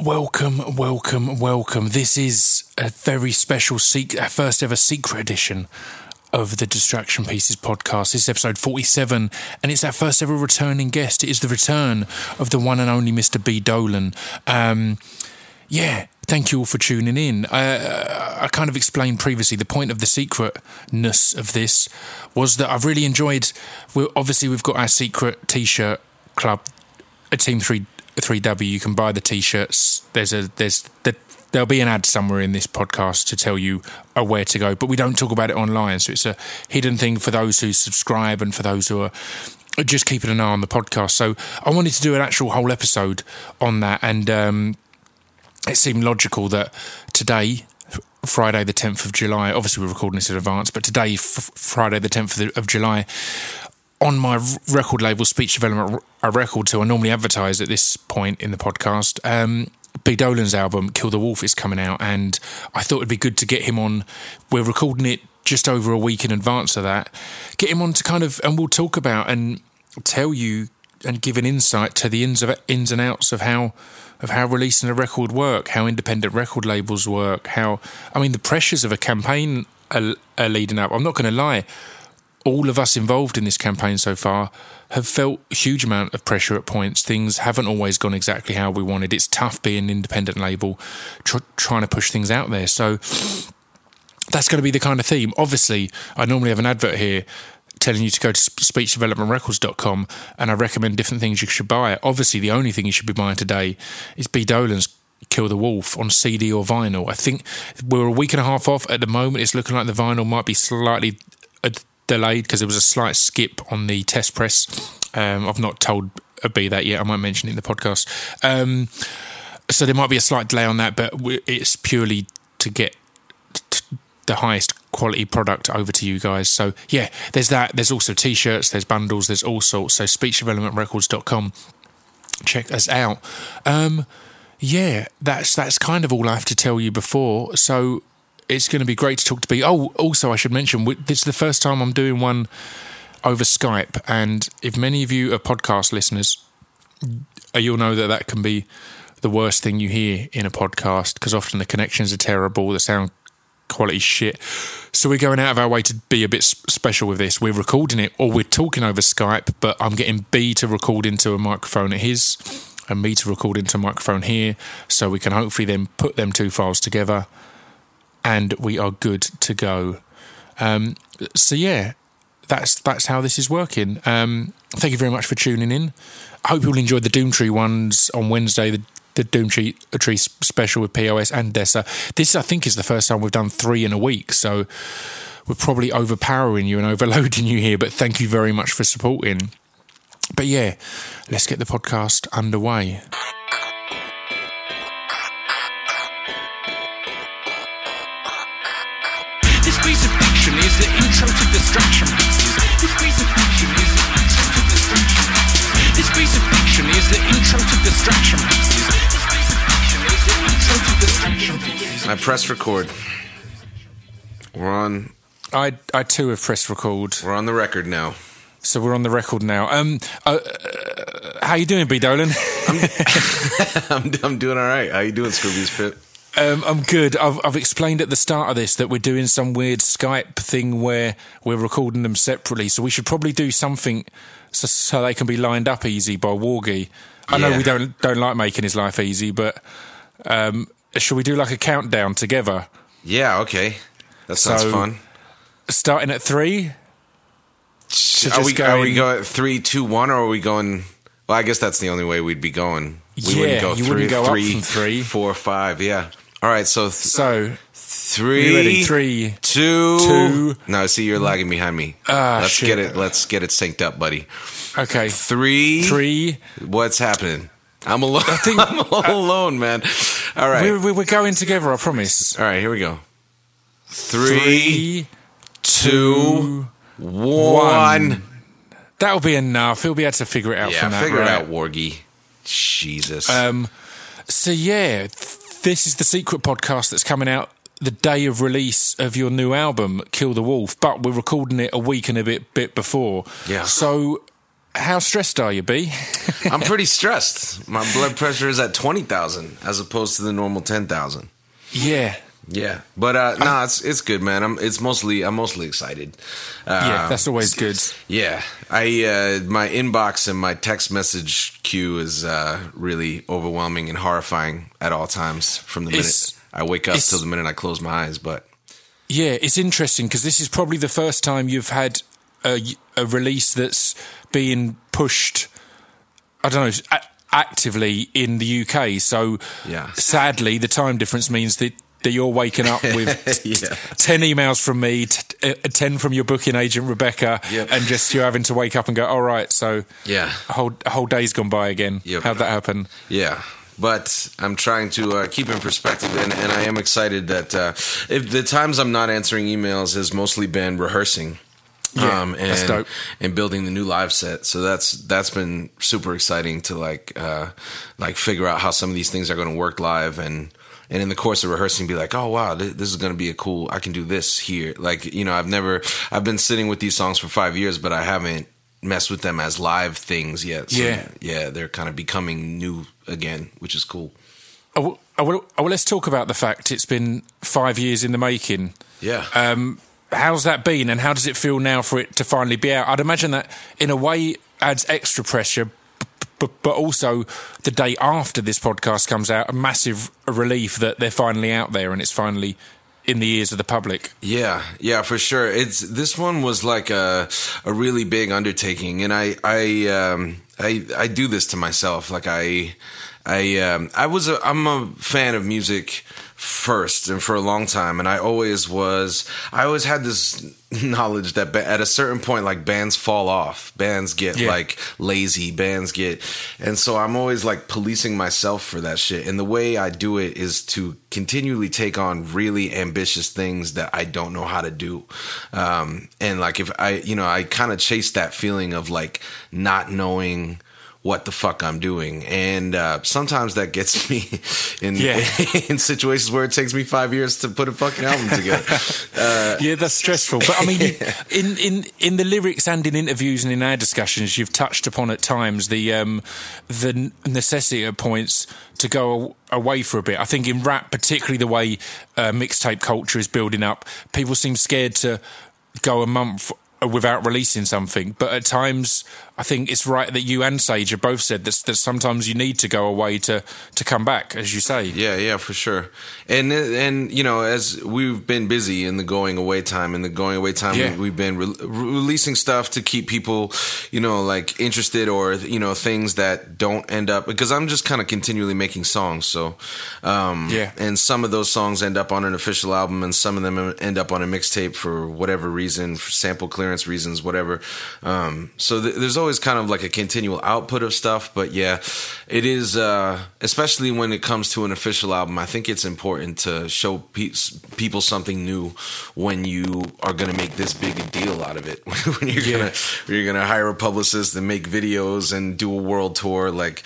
Welcome, welcome, welcome. This is a very special, sec- first ever secret edition of the Distraction Pieces podcast. This is episode 47, and it's our first ever returning guest. It is the return of the one and only Mr. B. Dolan. Um, yeah, thank you all for tuning in. I, I kind of explained previously the point of the secretness of this was that I've really enjoyed. Obviously, we've got our secret t shirt club, a Team 3 3W. You can buy the t-shirts. There's a there's the, there'll be an ad somewhere in this podcast to tell you uh, where to go, but we don't talk about it online. So it's a hidden thing for those who subscribe and for those who are just keeping an eye on the podcast. So I wanted to do an actual whole episode on that, and um, it seemed logical that today. Friday, the 10th of July. Obviously, we're recording this in advance, but today, f- Friday, the 10th of July, on my record label, Speech Development a Record, so I normally advertise at this point in the podcast, um, B. Dolan's album, Kill the Wolf, is coming out, and I thought it'd be good to get him on. We're recording it just over a week in advance of that. Get him on to kind of, and we'll talk about and tell you and give an insight to the ins of ins and outs of how of how releasing a record work, how independent record labels work, how I mean the pressures of a campaign are, are leading up. I'm not going to lie all of us involved in this campaign so far have felt a huge amount of pressure at points. Things haven't always gone exactly how we wanted. It's tough being an independent label, tr- trying to push things out there. So that's going to be the kind of theme. Obviously, I normally have an advert here telling you to go to speechdevelopmentrecords.com and I recommend different things you should buy. Obviously, the only thing you should be buying today is B. Dolan's Kill the Wolf on CD or vinyl. I think we're a week and a half off at the moment. It's looking like the vinyl might be slightly uh, delayed because there was a slight skip on the test press. Um, I've not told B that yet. I might mention it in the podcast. Um, so there might be a slight delay on that, but it's purely to get the highest quality product over to you guys. So yeah, there's that. There's also t-shirts, there's bundles, there's all sorts. So speechdevelopmentrecords.com. Check us out. Um, yeah, that's that's kind of all I have to tell you before. So it's going to be great to talk to B. Oh, also, I should mention this is the first time I'm doing one over Skype, and if many of you are podcast listeners, uh, you'll know that that can be the worst thing you hear in a podcast because often the connections are terrible, the sound quality shit. So we're going out of our way to be a bit special with this. We're recording it, or we're talking over Skype, but I'm getting B to record into a microphone at his, and me to record into a microphone here, so we can hopefully then put them two files together and we are good to go. Um, so yeah, that's that's how this is working. Um, thank you very much for tuning in. I hope you all enjoyed the Doomtree ones on Wednesday. The the Doomtree tree special with POS and Dessa. This I think is the first time we've done three in a week. So we're probably overpowering you and overloading you here. But thank you very much for supporting. But yeah, let's get the podcast underway. I press record. We're on. I I too have pressed record. We're on the record now. So we're on the record now. Um, uh, uh, how you doing, B Dolan? I'm, I'm, I'm doing all right. How you doing, Scroobius Pip? Um, I'm good. I've, I've, explained at the start of this that we're doing some weird Skype thing where we're recording them separately. So we should probably do something so, so they can be lined up easy by Wargy. I yeah. know we don't don't like making his life easy, but um, should we do like a countdown together? Yeah. Okay. That sounds so, fun. Starting at three. Are we, going, are we going three, two, one, or are we going? Well, I guess that's the only way we'd be going. We yeah, wouldn't go you wouldn't go three, up from three, four, five. Yeah. All right. So th- so three, ready? Three, two, two. No, see, you're lagging behind me. Ah, let's shit. get it. Let's get it synced up, buddy. Okay. Three, three. What's happening? I'm alone. I think, I'm all alone, man. All right. We're, we're going together. I promise. All right. Here we go. Three, three two, two, one. one. That'll be enough. He'll be able to figure it out yeah, from that. figure right? it out, Wargy. Jesus. Um. So yeah, this is the secret podcast that's coming out the day of release of your new album, Kill the Wolf. But we're recording it a week and a bit bit before. Yeah. So how stressed are you, B? I'm pretty stressed. My blood pressure is at 20,000 as opposed to the normal 10,000. Yeah. Yeah, but uh, no, nah, it's it's good, man. I'm it's mostly I'm mostly excited. Uh, yeah, that's always good. Yeah, I uh, my inbox and my text message queue is uh, really overwhelming and horrifying at all times. From the minute I wake up till the minute I close my eyes, but yeah, it's interesting because this is probably the first time you've had a, a release that's being pushed. I don't know actively in the UK. So yeah. sadly, the time difference means that that you're waking up with yeah. 10 emails from me, t- uh, 10 from your booking agent, Rebecca, yep. and just you're having to wake up and go, all right, so yeah, a whole, a whole day's gone by again. Yep. How'd that happen? Yeah. But I'm trying to uh, keep in perspective, and, and, I am excited that uh, if the times I'm not answering emails has mostly been rehearsing. Yeah, um, and, and building the new live set. So that's that's been super exciting to like uh, like figure out how some of these things are going to work live and and in the course of rehearsing be like oh wow this, is going to be a cool i can do this here. Like you know i've never i've been sitting with these songs for five years but i haven't messed with them as live things yet. So yeah. yeah they're kind of becoming new again which is cool. Oh, well, oh, well let's talk about the fact it's been five years in the making. Yeah. Um, how's that been and how does it feel now for it to finally be out i'd imagine that in a way adds extra pressure but but also the day after this podcast comes out, a massive relief that they're finally out there and it's finally in the ears of the public. Yeah, yeah, for sure. It's this one was like a a really big undertaking, and I I um, I I do this to myself. Like I I um, I was a I'm a fan of music first and for a long time and i always was i always had this knowledge that at a certain point like bands fall off bands get yeah. like lazy bands get and so i'm always like policing myself for that shit and the way i do it is to continually take on really ambitious things that i don't know how to do um, and like if i you know i kind of chase that feeling of like not knowing what the fuck I'm doing. And uh, sometimes that gets me in yeah. in situations where it takes me five years to put a fucking album together. Uh, yeah, that's stressful. But I mean, in in in the lyrics and in interviews and in our discussions, you've touched upon at times the um, the necessity at points to go away for a bit. I think in rap, particularly the way uh, mixtape culture is building up, people seem scared to go a month without releasing something. But at times, I think it's right that you and Sage have both said that, that sometimes you need to go away to, to come back, as you say. Yeah, yeah, for sure. And, and you know, as we've been busy in the going away time, in the going away time, yeah. we, have been re- releasing stuff to keep people, you know, like interested or, you know, things that don't end up, because I'm just kind of continually making songs. So, um, yeah. And some of those songs end up on an official album and some of them end up on a mixtape for whatever reason, for sample clearance reasons, whatever. Um, so th- there's always always kind of like a continual output of stuff, but yeah, it is, uh, especially when it comes to an official album. I think it's important to show pe- people something new when you are going to make this big a deal out of it. when you're yeah. gonna you're gonna hire a publicist and make videos and do a world tour, like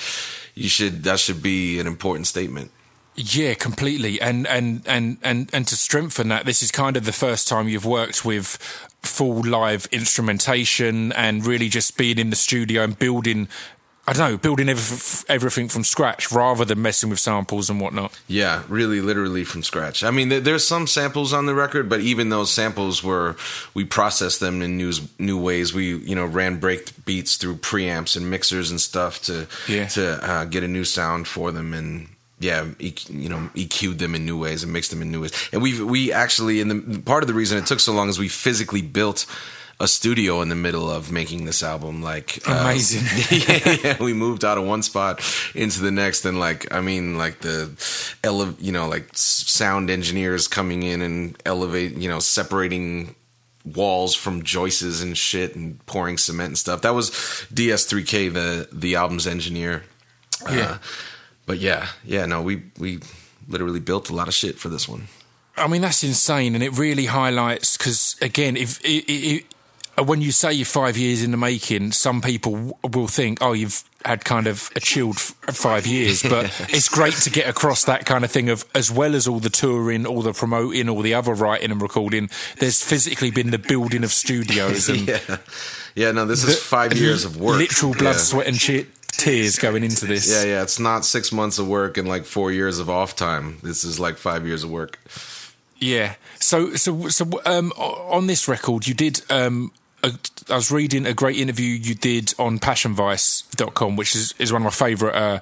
you should that should be an important statement. Yeah, completely. And and and and and to strengthen that, this is kind of the first time you've worked with full live instrumentation and really just being in the studio and building I don't know, building everything from scratch rather than messing with samples and whatnot. Yeah, really, literally from scratch. I mean, there's some samples on the record, but even those samples were we processed them in new new ways. We you know ran break beats through preamps and mixers and stuff to yeah. to uh, get a new sound for them, and yeah, you know, EQ'd them in new ways and mixed them in new ways. And we we actually, and the part of the reason it took so long is we physically built a studio in the middle of making this album. Like uh, amazing. yeah, yeah, we moved out of one spot into the next, and like I mean, like the ele- you know, like sound engineers coming in and elevate, you know, separating walls from joists and shit and pouring cement and stuff. That was DS3K, the the album's engineer. Yeah. Uh, but yeah, yeah, no, we we literally built a lot of shit for this one. I mean, that's insane, and it really highlights because again, if it, it, it, uh, when you say you're five years in the making, some people will think, oh, you've had kind of a chilled uh, five years, but it's great to get across that kind of thing of as well as all the touring, all the promoting, all the other writing and recording. There's physically been the building of studios and. yeah Yeah, no, this is five years of work. Literal blood, yeah. sweat, and che- tears going into this. Yeah, yeah. It's not six months of work and like four years of off time. This is like five years of work. Yeah. So, so, so, um, on this record, you did. Um, a, I was reading a great interview you did on PassionVice.com, which is, is one of my favourite uh,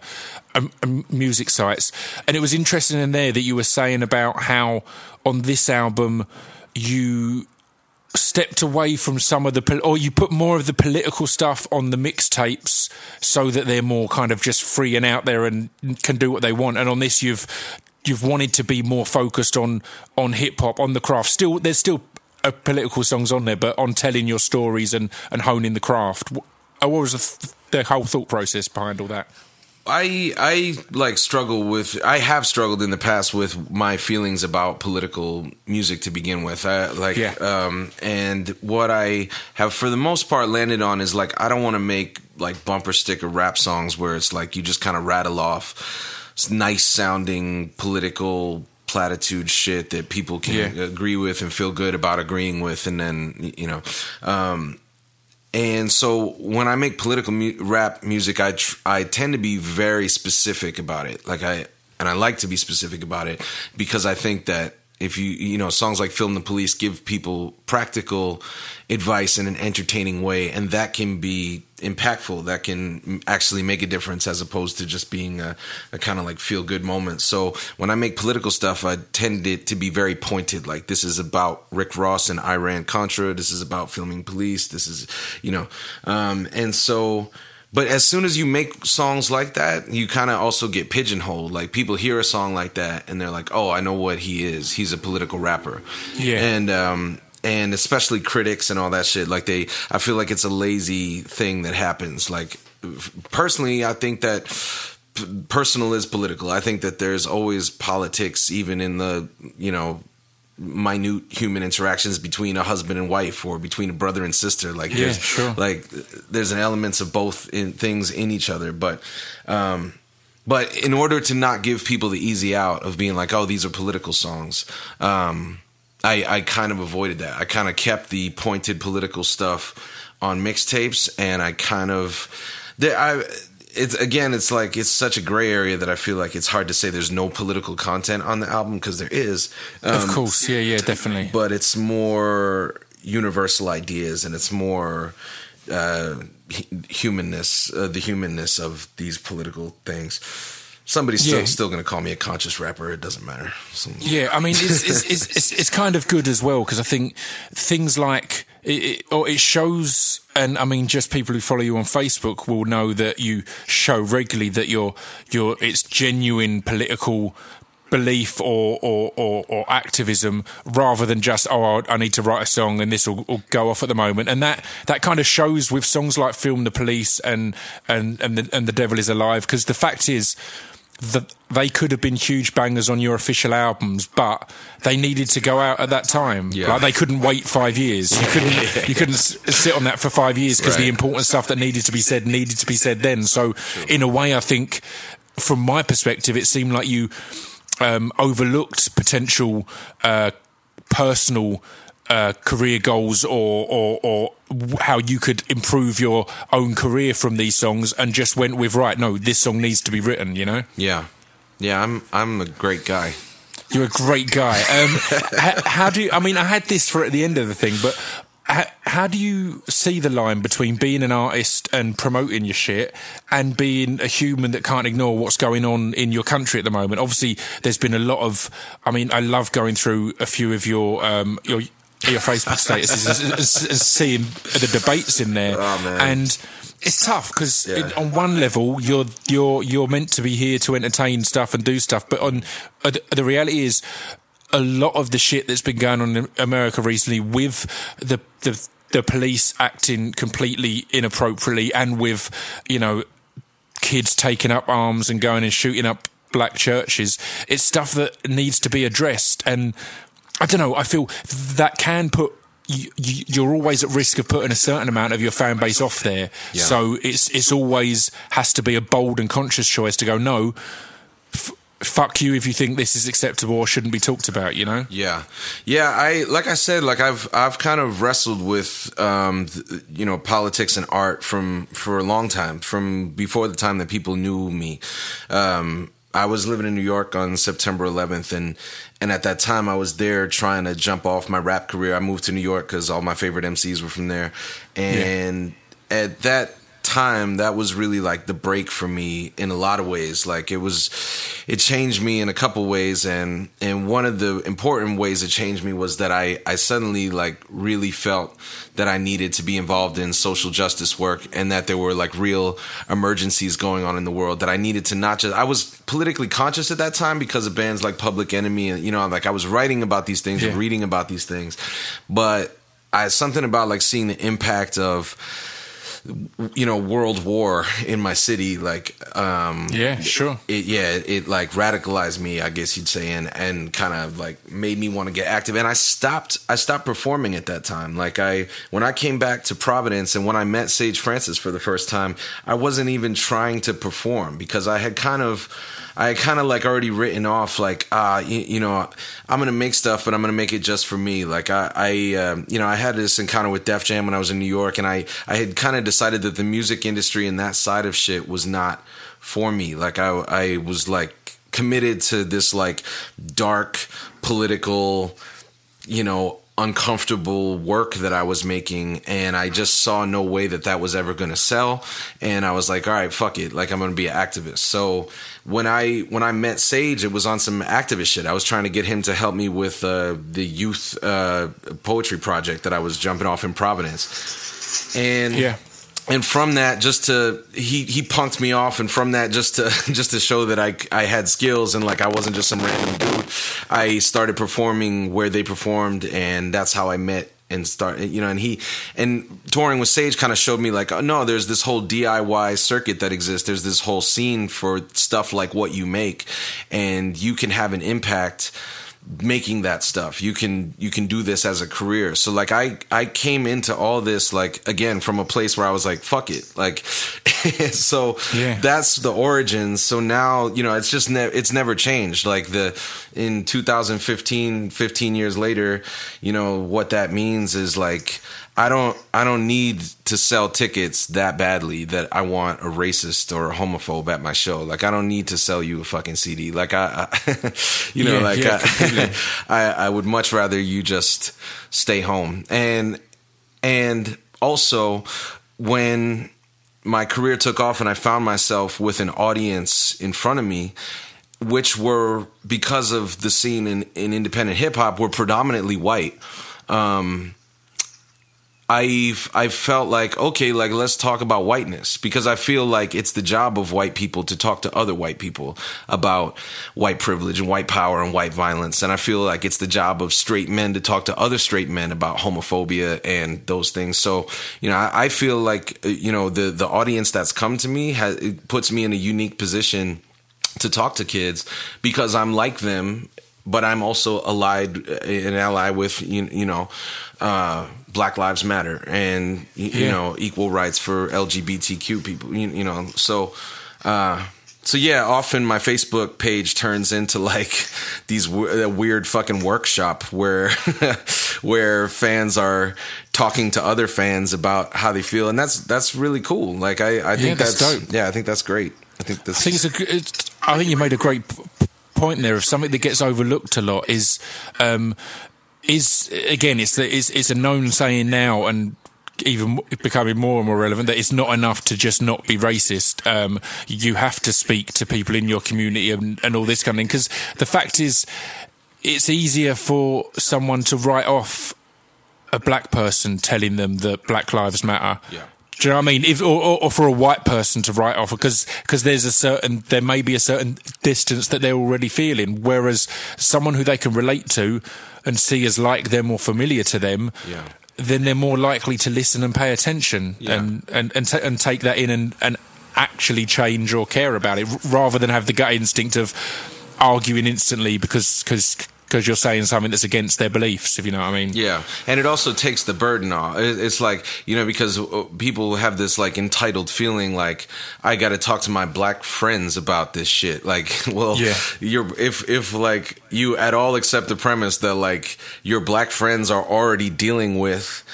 um, um, music sites, and it was interesting in there that you were saying about how on this album you stepped away from some of the or you put more of the political stuff on the mixtapes so that they're more kind of just free and out there and can do what they want. And on this you've you've wanted to be more focused on on hip hop on the craft. Still there's still uh, political songs on there but on telling your stories and and honing the craft. What, was the, th- the whole thought process behind all that I I like struggle with I have struggled in the past with my feelings about political music to begin with. I, like Yeah. um and what I have for the most part landed on is like I don't want to make like bumper sticker rap songs where it's like you just kind of rattle off nice sounding political platitude shit that people can Yeah. agree with and feel good about agreeing with and then you know um and so when I make political mu- rap music, I tr- I tend to be very specific about it. Like I and I like to be specific about it because I think that if you you know songs like "Film the Police" give people practical advice in an entertaining way, and that can be impactful. That can actually make a difference as opposed to just being a, a kind of like feel good moment. So when I make political stuff, I tend it to be very pointed. Like this is about Rick Ross and Iran Contra. This is about filming police. This is you know, um, and so. But as soon as you make songs like that, you kind of also get pigeonholed. Like people hear a song like that and they're like, "Oh, I know what he is. He's a political rapper." Yeah. And um and especially critics and all that shit. Like they, I feel like it's a lazy thing that happens. Like personally, I think that p- personal is political. I think that there's always politics, even in the you know minute human interactions between a husband and wife or between a brother and sister. Like Yeah, there's sure. like there's an elements of both in things in each other. But um but in order to not give people the easy out of being like oh these are political songs um i i kind of avoided that. I kind of kept the pointed political stuff on mixtapes and i kind of there i it's again it's like it's such a gray area that i feel like it's hard to say there's no political content on the album because there is um, of course yeah yeah definitely but it's more universal ideas and it's more uh, humanness, uh, the humanness of these political things. Somebody's still Yeah. still going to call me a conscious rapper. It doesn't matter. Some- Yeah, I mean, it's it's it's, it's, it's kind of good as well because I think things like it, it, or it shows, and I mean, just people who follow you on Facebook will know that you show regularly that you're you're it's genuine political belief or or, or, or activism rather than just oh I need to write a song and this will, will go off at the moment. And that that kind of shows with songs like film the police and and and the, and the devil is alive because the fact is that they could have been huge bangers on your official albums, but they needed to go out at that time. Yeah. Like they couldn't wait five years. You couldn't you couldn't sit on that for five years because the important stuff that needed to be said needed to be said then. So in a way, I think from my perspective, it seemed like you um, overlooked potential uh, personal. Uh, career goals or, or or how you could improve your own career from these songs and just went with right no this song needs to be written you know yeah, yeah. I'm I'm a great guy. you're a great guy. Um, how, how do you? I mean, I had this for at the end of the thing, but how, how do you see the line between being an artist and promoting your shit and being a human that can't ignore what's going on in your country at the moment? Obviously, there's been a lot of. I mean, I love going through a few of your um, your your Facebook statuses and, seeing the debates in there, Oh, and it's tough because Yeah. on one level you're you're you're meant to be here to entertain stuff and do stuff, but on uh, the- the reality is a lot of the shit that's been going on in America recently with the the the police acting completely inappropriately and with you know kids taking up arms and going and shooting up black churches. It's stuff that needs to be addressed, and I don't know. I feel that can put. You, you're always at risk of putting a certain amount of your fan base off there, so it's it's always has to be a bold and conscious choice to go. No, f- fuck you if you think this is acceptable or shouldn't be talked about. You know? Yeah, yeah. I like I said, like I've I've kind of wrestled with um, th- you know politics and art from for a long time, from before the time that people knew me. Um, I was living in New York on September 11th, and and at that time I was there trying to jump off my rap career. I moved to New York because all my favorite MCs were from there, and yeah. at that time that was really like the break for me in a lot of ways like it was it changed me in a couple ways and and one of the important ways it changed me was that I I suddenly like really felt that I needed to be involved in social justice work and that there were like real emergencies going on in the world that I needed to not just I was politically conscious at that time because of bands like Public Enemy and you know like I was writing about these things yeah. and reading about these things but I something about like seeing the impact of you know world war in my city like um yeah sure. it, yeah it like radicalized me i guess you'd say and and kind of like made me want to get active. And i stopped i stopped performing at that time. Like i when i came back to providence and when i met sage francis for the first time i wasn't even trying to perform because i had kind of I kind of like already written off like ah uh, you, you, know I'm gonna make stuff but I'm gonna make it just for me. Like I I um, you know I had this encounter with Def Jam when I was in New York and I I had kind of decided that the music industry and that side of shit was not for me. Like I I was like committed to this like dark political you know uncomfortable work that I was making and I just saw no way that that was ever going to sell and I was like all right fuck it like I'm going to be an activist. So when I when I met Sage it was on some activist shit. I was trying to get him to help me with uh, the youth uh, poetry project that I was jumping off in Providence. And yeah and from that just to he he punked me off. And from that just to just to show that I I had skills and like I wasn't just some random dude. I started performing where they performed and that's how I met and start you know and he and touring with Sage kind of showed me like oh, no there's this whole DIY circuit that exists. There's this whole scene for stuff like what you make. And you can have an impact making that stuff. You can you can do this as a career. So like i i came into all this like again from a place where i was like fuck it. Like so yeah. that's the origins so now you know it's just ne- it's never changed. Like the in 2015 15 years later you know what that means is like I don't I don't need to sell tickets that badly that I want a racist or a homophobe at my show. Like I don't need to sell you a fucking CD. Like I, I you know, yeah, like yeah, I, I, I would much rather you just stay home. And and also when my career took off and I found myself with an audience in front of me, which were because of the scene in, in independent hip hop were predominantly white. Um, I've I've felt like okay, like let's talk about whiteness because I feel like it's the job of white people to talk to other white people about white privilege and white power and white violence, and I feel like it's the job of straight men to talk to other straight men about homophobia and those things. So you know, I, I feel like uh, you know the the audience that's come to me has it puts me in a unique position to talk to kids because I'm like them, but I'm also allied uh, an ally with you, you know. Uh, Black Lives Matter and you, yeah. you know equal rights for LGBTQ people. You, you know, so uh, so yeah, often my Facebook page turns into like these w- weird fucking workshop where where fans are talking to other fans about how they feel, and that's that's really cool. Like I, I think yeah, that's, that's yeah, I think that's great. I think this. I think it's a. It's, I think you made a great point there of something that gets overlooked a lot is um, is again it's it's it's a known saying now and even becoming more and more relevant that it's not enough to just not be racist. Um, you have to speak to people in your community and, and all this kind of thing. Because the fact is, it's easier for someone to write off a black person telling them that Black Lives Matter. Yeah. Do you know what I mean? If, or, or, for a white person to write off, because because there's a certain there may be a certain distance that they're already feeling, whereas someone who they can relate to and see as like them or familiar to them, yeah. then they're more likely to listen and pay attention yeah. and and and, t- and take that in and, and actually change or care about it, rather than have the gut instinct of arguing instantly because because because you're saying something that's against their beliefs, if you know what I mean. Yeah, and it also takes the burden off. It's like you know because uh, people have this like entitled feeling like I got to talk to my black friends about this shit. Like, well, Yeah. you're if if like you at all accept the premise that like your black friends are already dealing with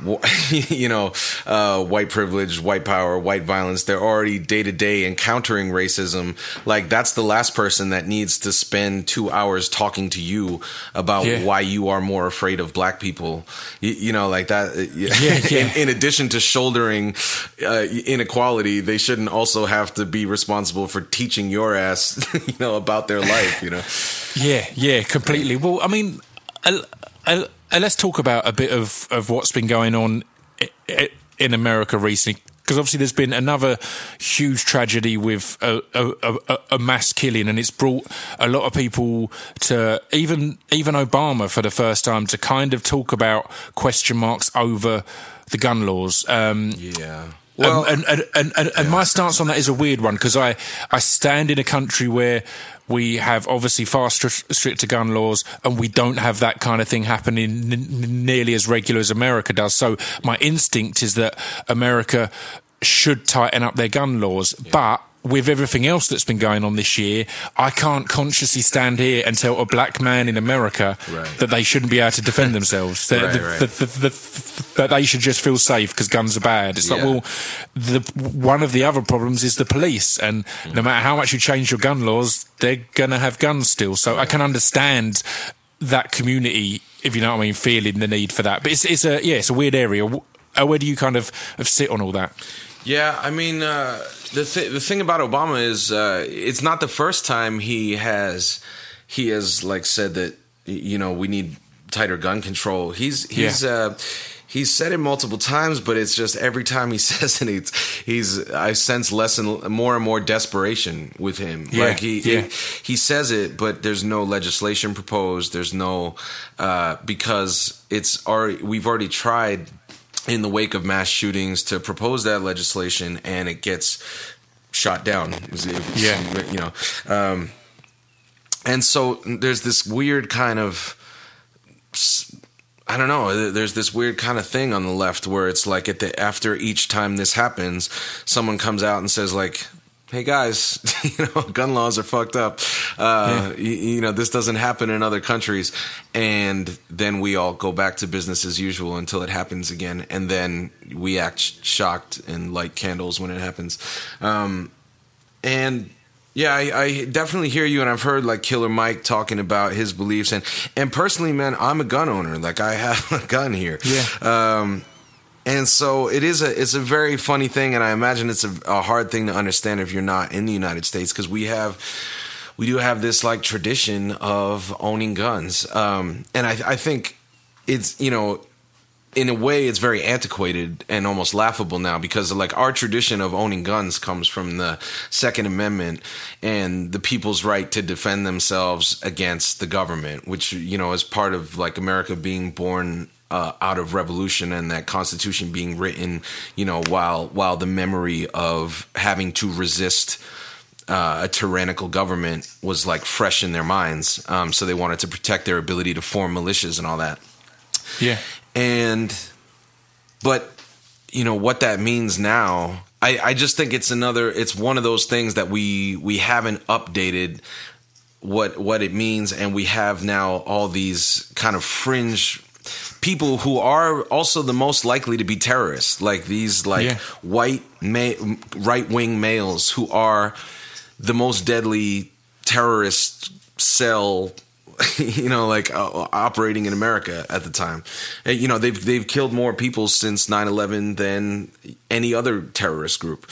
you know, uh, white privilege, white power, white violence. They're already day to day encountering racism. Like that's the last person that needs to spend two hours talking to you about Yeah. why you are more afraid of black people. You, you know, like that. uh, Yeah, yeah. in, in addition to shouldering uh, inequality, they shouldn't also have to be responsible for teaching your ass, you know, about their life. You know. Yeah, yeah, completely. Well, I mean, I, uh, uh, let's talk about a bit of, of what's been going on in America recently. Because obviously, there's been another huge tragedy with a, a, a, a mass killing, and it's brought a lot of people to even even Obama for the first time to kind of talk about question marks over the gun laws. Um, Yeah. Um, and, and, and, and, and my stance on that is a weird one because I, I stand in a country where we have obviously far stri- stricter gun laws and we don't have that kind of thing happening n- nearly as regular as America does. So my instinct is that America should tighten up their gun laws, but with everything else that's been going on this year, I can't consciously stand here and tell a black man in America Right. that they shouldn't be able to defend themselves. That, Right, that- right. that- that- that- they should just feel safe because guns are bad. It's like, well, the one of the other problems is the police, and no matter how much you change your gun laws, they're gonna have guns still. So I can understand that community, if you know what I mean, feeling the need for that. But it's it's a yeah, it's a weird area. Uh, Where do you kind of, of sit on all that? Yeah, I mean, uh, the th- the thing about Obama is uh, it's not the first time he has he has like said that you know we need tighter gun control. He's he's Yeah. uh, he's said it multiple times, but it's just every time he says it, it's, he's I sense less and more and more desperation with him. Yeah, Like he, yeah. he he says it, but there's no legislation proposed. There's no uh, because it's already we've already tried in the wake of mass shootings to propose that legislation, and it gets shot down. Yeah. you know, um, and so there's this weird kind of. I don't know. There's this weird kind of thing on the left where it's like at the after each time this happens, someone comes out and says like, "Hey guys, you know, gun laws are fucked up. Uh, you, you know, this doesn't happen in other countries." And then we all go back to business as usual until it happens again, and then we act sh- shocked and light candles when it happens. Um, and yeah, I, I definitely hear you, and I've heard like Killer Mike talking about his beliefs, and and personally, man, I'm a gun owner. Like I have a gun here. Yeah. Um, and so it is a it's a very funny thing, and I imagine it's a, a hard thing to understand if you're not in the United States because we have we do have this like tradition of owning guns, um, and I I think it's you know in a way it's very antiquated and almost laughable now because like our tradition of owning guns comes from the second amendment and the people's right to defend themselves against the government which you know is part of like america being born uh, out of revolution and that constitution being written you know while while the memory of having to resist uh, a tyrannical government was like fresh in their minds. Um, so they wanted to protect their ability to form militias and all that. Yeah, and but you know what that means now I, I just think it's another it's one of those things that we we haven't updated what what it means. And we have now all these kind of fringe people who are also the most likely to be terrorists like these like Yeah. white ma- right-wing males who are the most deadly terrorist cell you know like uh, operating in America at the time you know they've they've killed more people since 9/11 than any other terrorist group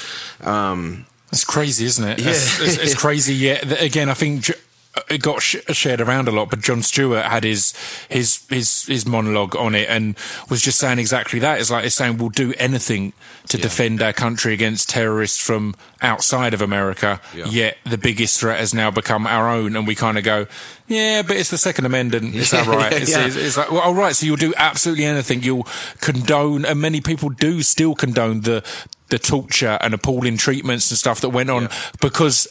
um That's crazy, isn't it? Yeah. It's, it's, it's crazy. Yeah. Again, I think Uh, it got sh- shared around a lot, but Jon Stewart had his his his his monologue on it and was just saying exactly that. It's like it's saying we'll do anything to defend our country against terrorists from outside of America. Yeah. Yet the biggest threat has now become our own, and we kind of go, yeah, but it's the Second Amendment. Is that right? It's, Yeah. it's, it's like, well, all right. So you'll do absolutely anything. You'll condone, and many people do still condone the the torture and appalling treatments and stuff that went on because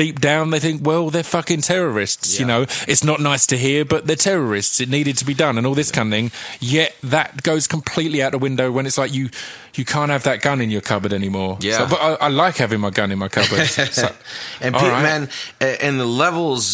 deep down they think, well, they're fucking terrorists. You know, it's not nice to hear, but they're terrorists. It needed to be done, and all this kind of thing. Yet that goes completely out the window when it's like you you can't have that gun in your cupboard anymore. Yeah. So- but I, I like having my gun in my cupboard. So- and all pe- right. man, and the levels,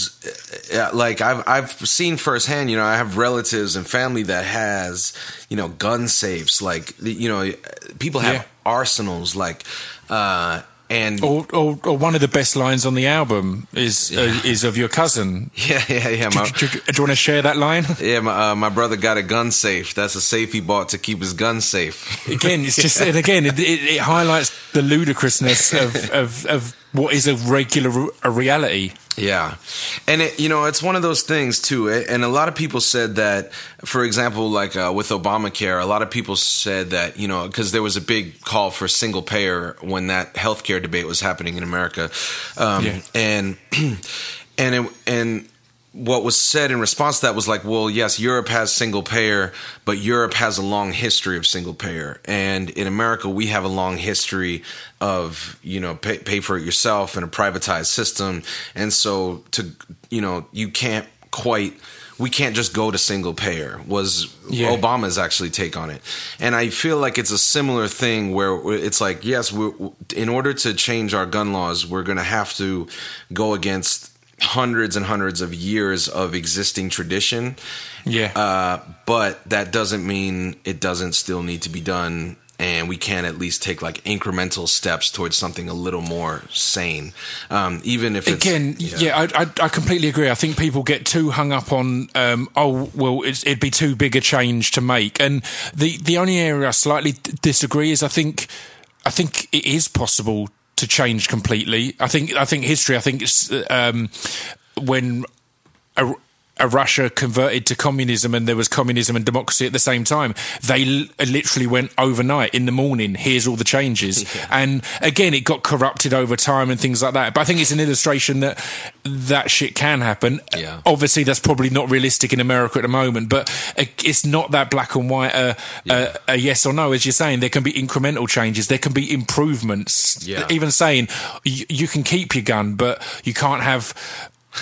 uh, like I've I've seen firsthand. You know, I have relatives and family that has you know gun safes. Like you know, people have Yeah. arsenals. Like, uh, and Or, or, or one of the best lines on the album is uh, is of your cousin. yeah, yeah, yeah. My, do, do- do you want to share that line? yeah, my, uh, my brother got a gun safe. That's a safe he bought to keep his gun safe. Again, it's just and again it, it, it highlights the ludicrousness of, of, of what is a regular a reality. Yeah, and it, you know it's one of those things too. And a lot of people said that, for example, like uh, with Obamacare, a lot of people said that you know because there was a big call for single payer when that healthcare debate was happening in America, um, Yeah. and and it, and what was said in response to that was like, well, yes, Europe has single payer, but Europe has a long history of single payer, and in America we have a long history of you know pay, pay for it yourself in a privatized system, and so to you know you can't quite. We can't just go to single payer. Was Yeah. Obama's actually take on it, and I feel like it's a similar thing where it's like, yes, we in order to change our gun laws, we're going to have to go against hundreds and hundreds of years of existing tradition. Yeah. Uh, but that doesn't mean it doesn't still need to be done. And we can at least take like incremental steps towards something a little more sane, um, even if it's Again, yeah, I, I, I completely agree. I think people get too hung up on, um, oh, well, it's, it'd be too big a change to make. And the, the only area I slightly disagree is I think, I think it is possible to change completely. I think, I think history. I think it's um, when a Russia converted to communism and there was communism and democracy at the same time. They l- literally went overnight in the morning. Here's all the changes, and again, it got corrupted over time and things like that. But I think it's an illustration that that shit can happen. Yeah. Obviously, that's probably not realistic in America at the moment, but it's not that black and white. Uh, uh, a yes or no, as you're saying, there can be incremental changes. There can be improvements. Yeah. Even saying you, you can keep your gun, but you can't have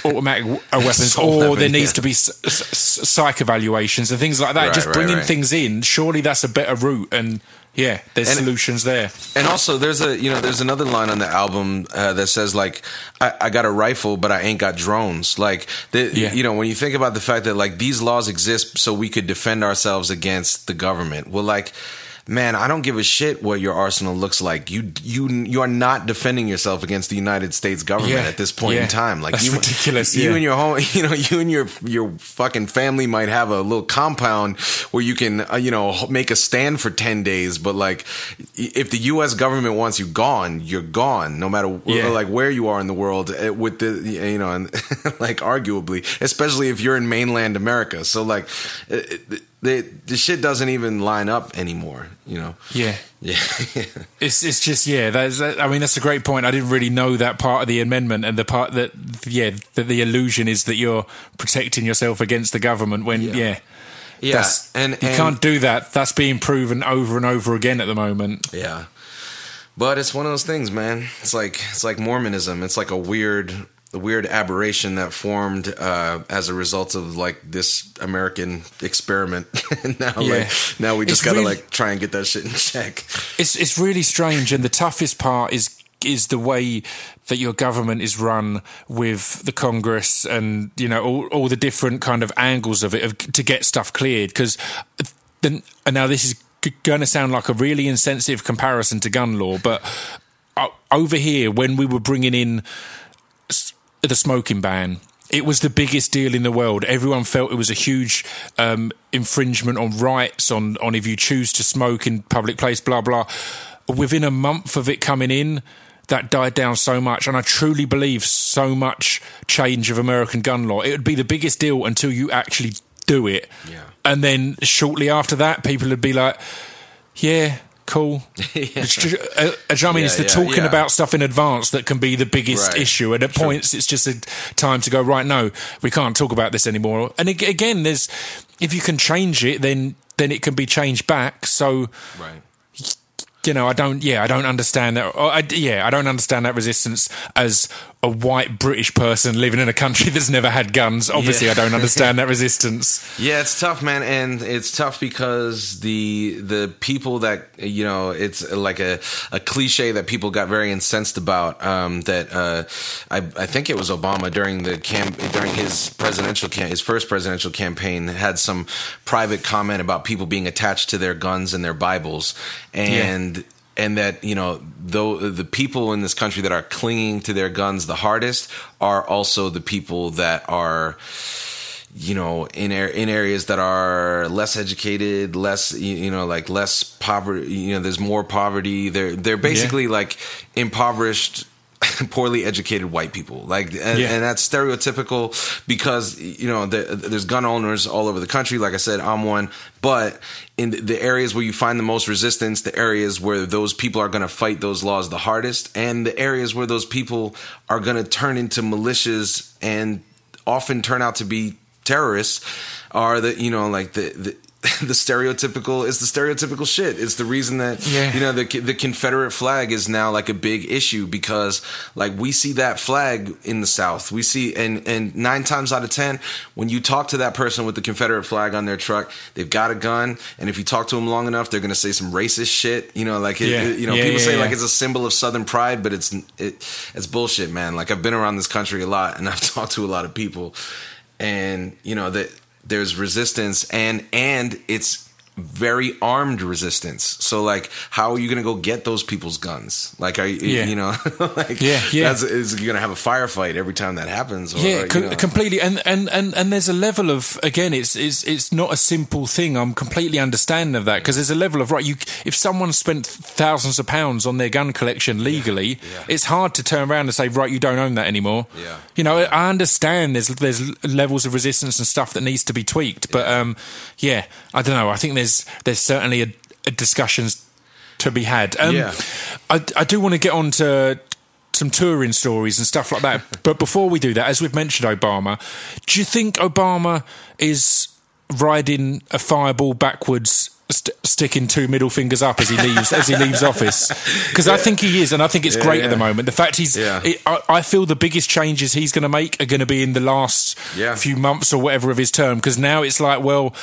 automatic weapons, or weapon, there needs yeah. to be s- s- s- psych evaluations and things like that. Right, Just right, bringing right. things in, surely that's a better route. And yeah, there's And- solutions there. And also, there's a you know there's another line on the album uh, that says like I, I got a rifle, but I ain't got drones. Like the, Yeah. you know when you think about the fact that like these laws exist so we could defend ourselves against the government. Well, like. Man, I don't give a shit what your arsenal looks like. You you you are not defending yourself against the United States government Yeah. at this point Yeah. in time. Like That's you, ridiculous, You yeah. and your home, you know, you and your your fucking family might have a little compound where you can, uh, you know, make a stand for ten days. But like, if the U.S. government wants you gone, you're gone, no matter like where you are in the world. uh, With the, you know, and like arguably, especially if you're in mainland America. So like, it, it, the the shit doesn't even line up anymore. You know. Yeah. Yeah. It's it's just yeah. That's that, I mean that's a great point. I didn't really know that part of the amendment and the part that yeah that the illusion is that you're protecting yourself against the government when yeah. yeah. That's- And you and- can't do that. That's being proven over and over again at the moment. Yeah. But it's one of those things, man. It's like it's like Mormonism. It's like a weird a weird aberration that formed uh, as a result of like this American experiment. and now Yeah. like now we just It's gotta really- like try and get that shit in check. It's it's really strange, and the toughest part is is the way that your government is run with the Congress and you know all, all the different kind of angles of it of, to get stuff cleared. Because then and now this is going to sound like a really insensitive comparison to gun law, but uh, over here when we were bringing in the smoking ban. It was the biggest deal in the world. Everyone felt it was a huge um, infringement on rights, on on if you choose to smoke in public place, blah blah. Within a month of it coming in, that died down so much, and I truly believe so much change of American gun law. It would be the biggest deal until you actually do it, Yeah. and then shortly after that, people would be like, "Yeah, cool." It's ju- uh, uh, do you know what I mean? Yeah, it's the yeah, talking yeah. about stuff in advance that can be the biggest Right. issue, and at points it's just a time to go right. No, we can't talk about this anymore. And again, there's if you can change it, then then it can be changed back. So Right. you know, I don't. Yeah, I don't understand that. I, yeah, I don't understand that resistance as a white British person living in a country that's never had guns. Obviously, Yeah. I don't understand that resistance. Yeah, it's tough, man, and it's tough because the the people that you know, it's like a, a cliche that people got very incensed about. Um, that uh, I I think it was Obama during the camp during his presidential cam- his first presidential campaign had some private comment about people being attached to their guns and their Bibles, and. And that you know, though the people in this country that are clinging to their guns the hardest are also the people that are you know in in areas that are less educated less you, you know like less poverty you know there's more poverty. They're they're basically like impoverished poorly educated white people. Like and, Yeah. and that's stereotypical because you know the, there's gun owners all over the country. Like i said i'm one. But in the- areas where you find the most resistance the areas where those people are going to fight those laws the hardest and the areas where those people are going to turn into militias and often turn out to be terrorists are the you know like the the the stereotypical is the stereotypical shit. It's the reason that Yeah. you know the the Confederate flag is now like a big issue because like we see that flag in the South. We see and and nine times out of ten when you talk to that person with the Confederate flag on their truck, they've got a gun, and if you talk to them long enough, they're gonna say some racist shit. You know, like it, Yeah. it- you know Yeah, people say like it's a symbol of Southern pride, but it's it it's bullshit, man. Like I've been around this country a lot, and I've talked to a lot of people, and you know that there's resistance, and and it's very armed resistance. So like, how are you gonna go get those people's guns? Like, are you Yeah. you know like Yeah, yeah. That's, is you're gonna have a firefight every time that happens? Or, yeah, you know. completely. And, and and and there's a level of again, it's it's it's not a simple thing. I'm completely understanding of that because there's a level of right. You if someone spent thousands of pounds on their gun collection legally, it's hard to turn around and say right, you don't own that anymore. Yeah. You know, I understand there's there's levels of resistance and stuff that needs to be tweaked, but um, yeah, I don't know. I think there's there's certainly a, a discussions to be had. Um, Yeah. I, I do want to get on to some touring stories and stuff like that. but before we do that, as we've mentioned Obama, do you think Obama is riding a fireball backwards? St- sticking two middle fingers up as he leaves as he leaves office because I think he is and I think it's great at the moment the fact he's Yeah. it, I, I feel the biggest changes he's going to make are going to be in the last Yeah. few months or whatever of his term because now it's like well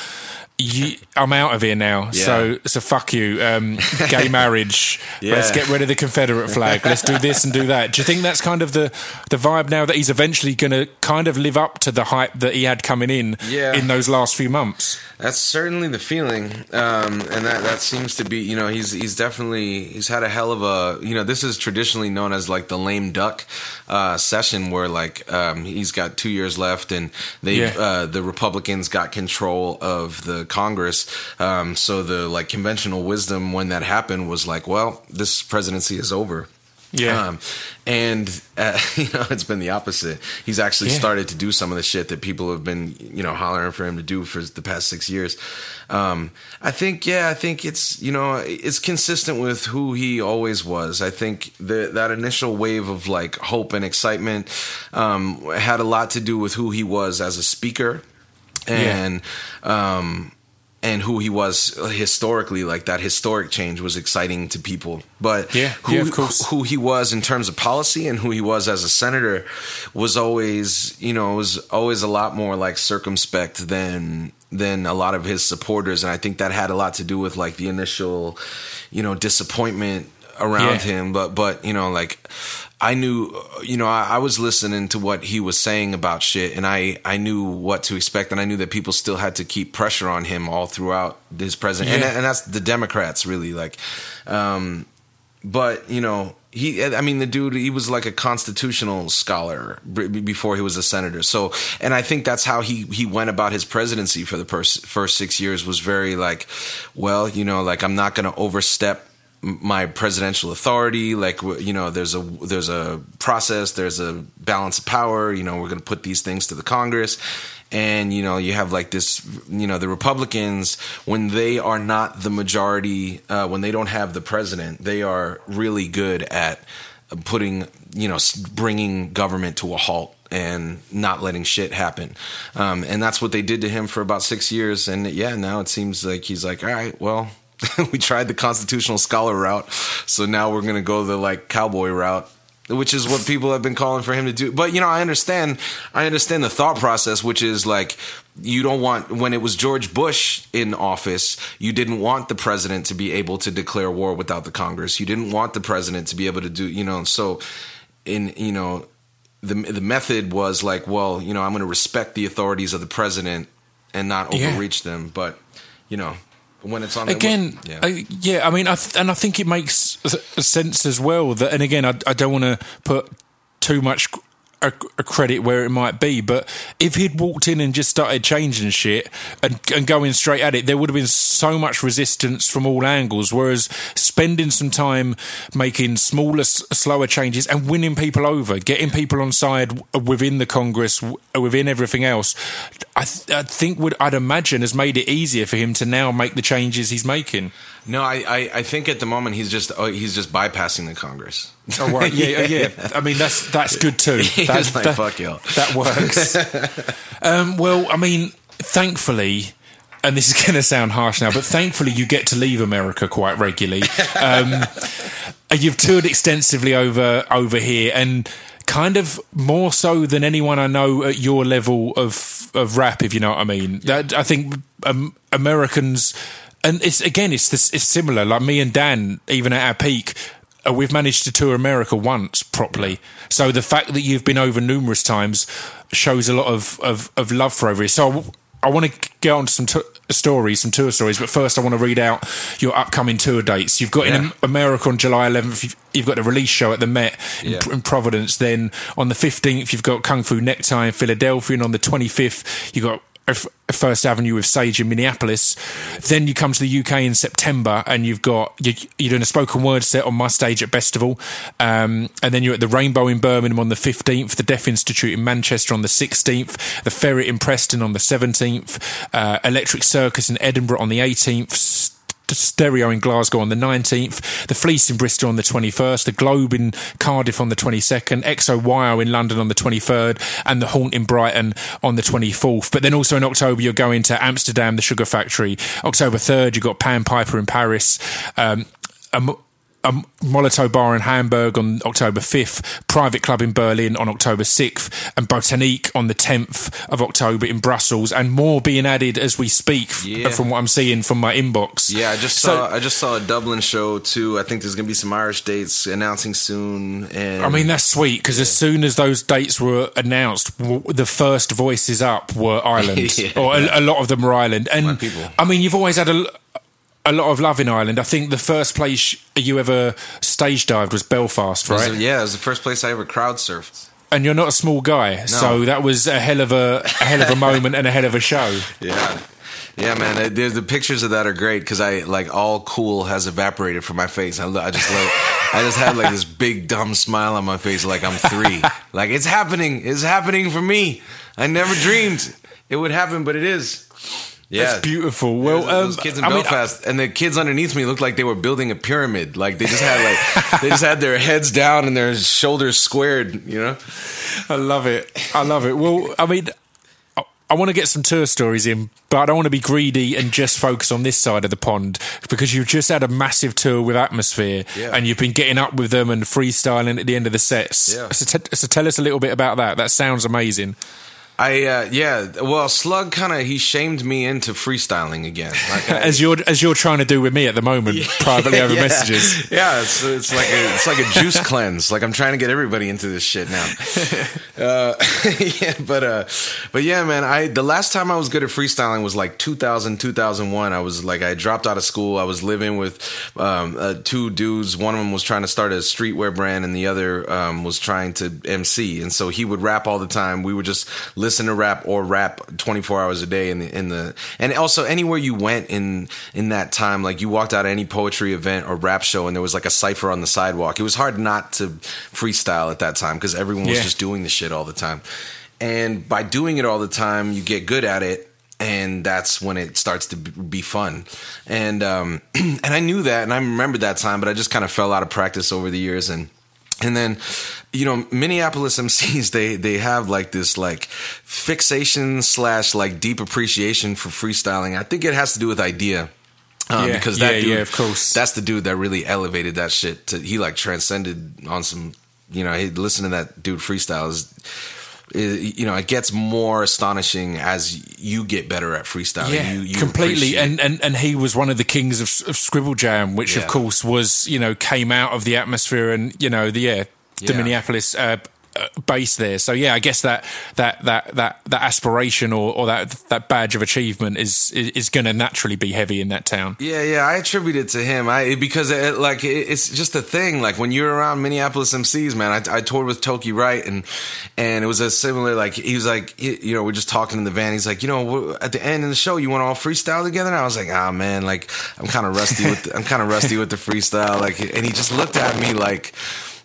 you, I'm out of here now. So so fuck you. Um, gay marriage. Let's get rid of the Confederate flag. Let's do this and do that. Do you think that's kind of the the vibe now that he's eventually going to kind of live up to the hype that he had coming in Yeah. in those last few months? That's certainly the feeling, um, and that that seems to be. You know, he's he's definitely he's had a hell of a. You know, this is traditionally known as like the lame duck uh, session, where like um, he's got two years left, and they Yeah. uh, the Republicans got control of the Congress. Um, so the like conventional wisdom when that happened was like, well, this presidency is over. Yeah. Um, and uh, you know, it's been the opposite. He's actually Yeah. started to do some of the shit that people have been, you know, hollering for him to do for the past six years. Um, I think, yeah, I think it's, you know, it's consistent with who he always was. I think the, that initial wave of like hope and excitement um, had a lot to do with who he was as a speaker and um and who he was historically like that historic change was exciting to people. But Yeah, who, yeah, who he was in terms of policy and who he was as a senator was always you know was always a lot more like circumspect than than a lot of his supporters. And i think that had a lot to do with like the initial you know disappointment around Yeah. him. But but you know like I knew, you know, I, I was listening to what he was saying about shit, and I, I knew what to expect, and I knew that people still had to keep pressure on him all throughout his president, Yeah. and, and that's the Democrats really like. Um, but you know, he, I mean, the dude, he was like a constitutional scholar b- before he was a senator. So, and I think that's how he he went about his presidency for the pers- first six years was very like, well, you know, like I'm not going to overstep my presidential authority like you know there's a there's a process there's a balance of power you know we're going to put these things to the congress. And you know you have like this you know the republicans when they are not the majority uh, when they don't have the president they are really good at putting you know bringing government to a halt and not letting shit happen. Um, and that's what they did to him for about six years. And yeah now it seems like he's like all right well we tried the constitutional scholar route, so now we're gonna go the like cowboy route which is what people have been calling for him to do. But you know, I understand. I understand the thought process, which is like you don't want when it was George Bush in office, you didn't want the president to be able to declare war without the Congress. You didn't want the president to be able to do, you know, so in you know the the method was like, well, you know, I'm going to respect the authorities of the president and not overreach yeah. them, but you know, when it's on again yeah. Uh, yeah. i mean I th- and i think it makes sense as well that and again i, I don't want to put too much a, a, credit where it might be, but if he'd walked in and just started changing shit and, and going straight at it, there would have been so much resistance from all angles. Whereas spending some time making smaller, slower changes and winning people over, getting people on side within the Congress, within everything else, I, th- I think would I'd imagine has made it easier for him to now make the changes he's making. No, I, I, I think at the moment he's just oh, he's just bypassing the Congress. Oh right, yeah, yeah. yeah. I mean that's that's good too. That's like, that, fuck you. That works. um, well, I mean, thankfully, and this is going to sound harsh now, but thankfully you get to leave America quite regularly. Um, you've toured extensively over over here, and kind of more so than anyone I know at your level of of rap, if you know what I mean. That I think um, Americans and it's again, it's this, it's similar. Like me and Dan, even at our peak, uh, we've managed to tour America once properly. So the fact that you've been over numerous times shows a lot of of, of love for over here. So I, I want to get on to some t- stories, some tour stories, but first I want to read out your upcoming tour dates. You've got yeah. in America on July 11th. You've, got the release show at the Met in, yeah. in, Providence. Then on the 15th, you've got Kung Fu Necktie in Philadelphia, and on the 25th, you've got First Avenue with Sage in Minneapolis. Then you come to the UK in September, and you've got you're, doing a spoken word set on my stage at Bestival, um, and then you're at the Rainbow in Birmingham on the 15th, the Deaf Institute in Manchester on the 16th, the Ferret in Preston on the 17th, uh, Electric Circus in Edinburgh on the 18th. Stereo in Glasgow on the 19th, the Fleece in Bristol on the 21st, the Globe in Cardiff on the 22nd, XOYO in London on the 23rd, and the Haunt in Brighton on the 24th. But then also in October, you're going to Amsterdam, the Sugar Factory. October 3rd, you've got Pan Piper in Paris. Um, a Molotow Bar in Hamburg on October 5th, Private Club in Berlin on October 6th, and Botanique on the 10th of October in Brussels, and more being added as we speak. Yeah. From what I'm seeing from my inbox. Yeah, I just saw I just saw a Dublin show too. I think there's going to be some Irish dates announcing soon. And I mean that's sweet because yeah. as soon as those dates were announced, the first voices up were Ireland, yeah. or a, a, lot of them were Ireland. And I mean, you've always had a a lot of love in Ireland. I think the first place you ever stage dived was Belfast, right? Was, yeah, it was the first place I ever crowd surfed. And you're not a small guy, no. so that was a hell of a, a hell of a moment and a hell of a show. Yeah. Yeah, man. The, the pictures of that are great because I like all cool has evaporated from my face. I, I just like, I just had like this big dumb smile on my face, like I'm three. like it's happening. It's happening for me. I never dreamed it would happen, but it is. Yeah, That's beautiful. Well, um, those kids in I Belfast, mean, I, and the kids underneath me looked like they were building a pyramid. Like they just had like they just had their heads down and their shoulders squared. You know, I love it. I love it. Well, I mean, I, I want to get some tour stories in, but I don't want to be greedy and just focus on this side of the pond because you've just had a massive tour with Atmosphere, yeah. and you've been getting up with them and freestyling at the end of the sets. Yeah. So, t- so tell us a little bit about that. That sounds amazing. I uh, yeah, well, Slug kind of he shamed me into freestyling again, like I, as you're as you're trying to do with me at the moment, yeah, privately over yeah. messages. Yeah, it's it's like a, it's like a juice cleanse. Like I'm trying to get everybody into this shit now. Uh, yeah, but uh, but yeah, man, I the last time I was good at freestyling was like 2000 2001. I was like I dropped out of school. I was living with um, uh, two dudes. One of them was trying to start a streetwear brand, and the other um, was trying to MC. And so he would rap all the time. We would just listen to rap or rap 24 hours a day in the in the and also anywhere you went in in that time like you walked out of any poetry event or rap show and there was like a cipher on the sidewalk. It was hard not to freestyle at that time because everyone was yeah. just doing the shit all the time. And by doing it all the time you get good at it and that's when it starts to be fun. And um and i knew that and i remembered that time but i just kind of fell out of practice over the years and and then you know minneapolis mcs they they have like this like fixation slash like deep appreciation for freestyling i think it has to do with Eyedea um, yeah, because that yeah, dude, yeah, of course, that's the dude that really elevated that shit. To, he like transcended on some you know, he listen to that dude freestyle is. You know, it gets more astonishing as you get better at freestyle. Yeah, you, you completely. And, and and he was one of the kings of, of Scribble Jam, which Yeah. of course was you know came out of the atmosphere and you know the yeah the Yeah. Minneapolis uh, base there. So yeah, I guess that that that that that aspiration or, or that that badge of achievement is is, is going to naturally be heavy in that town. Yeah, yeah, I attribute it to him. I because it, like it, it's just a thing. Like when you're around Minneapolis MCs, man. I, I toured with Toki Wright, and and it was a similar. Like he was like, you know, we're just talking in the van. He's like, you know, at the end of the show, you want to all freestyle together? And I was like, ah, man, like I'm kind of rusty with the, I'm kind of rusty with the freestyle. Like, and he just looked at me like,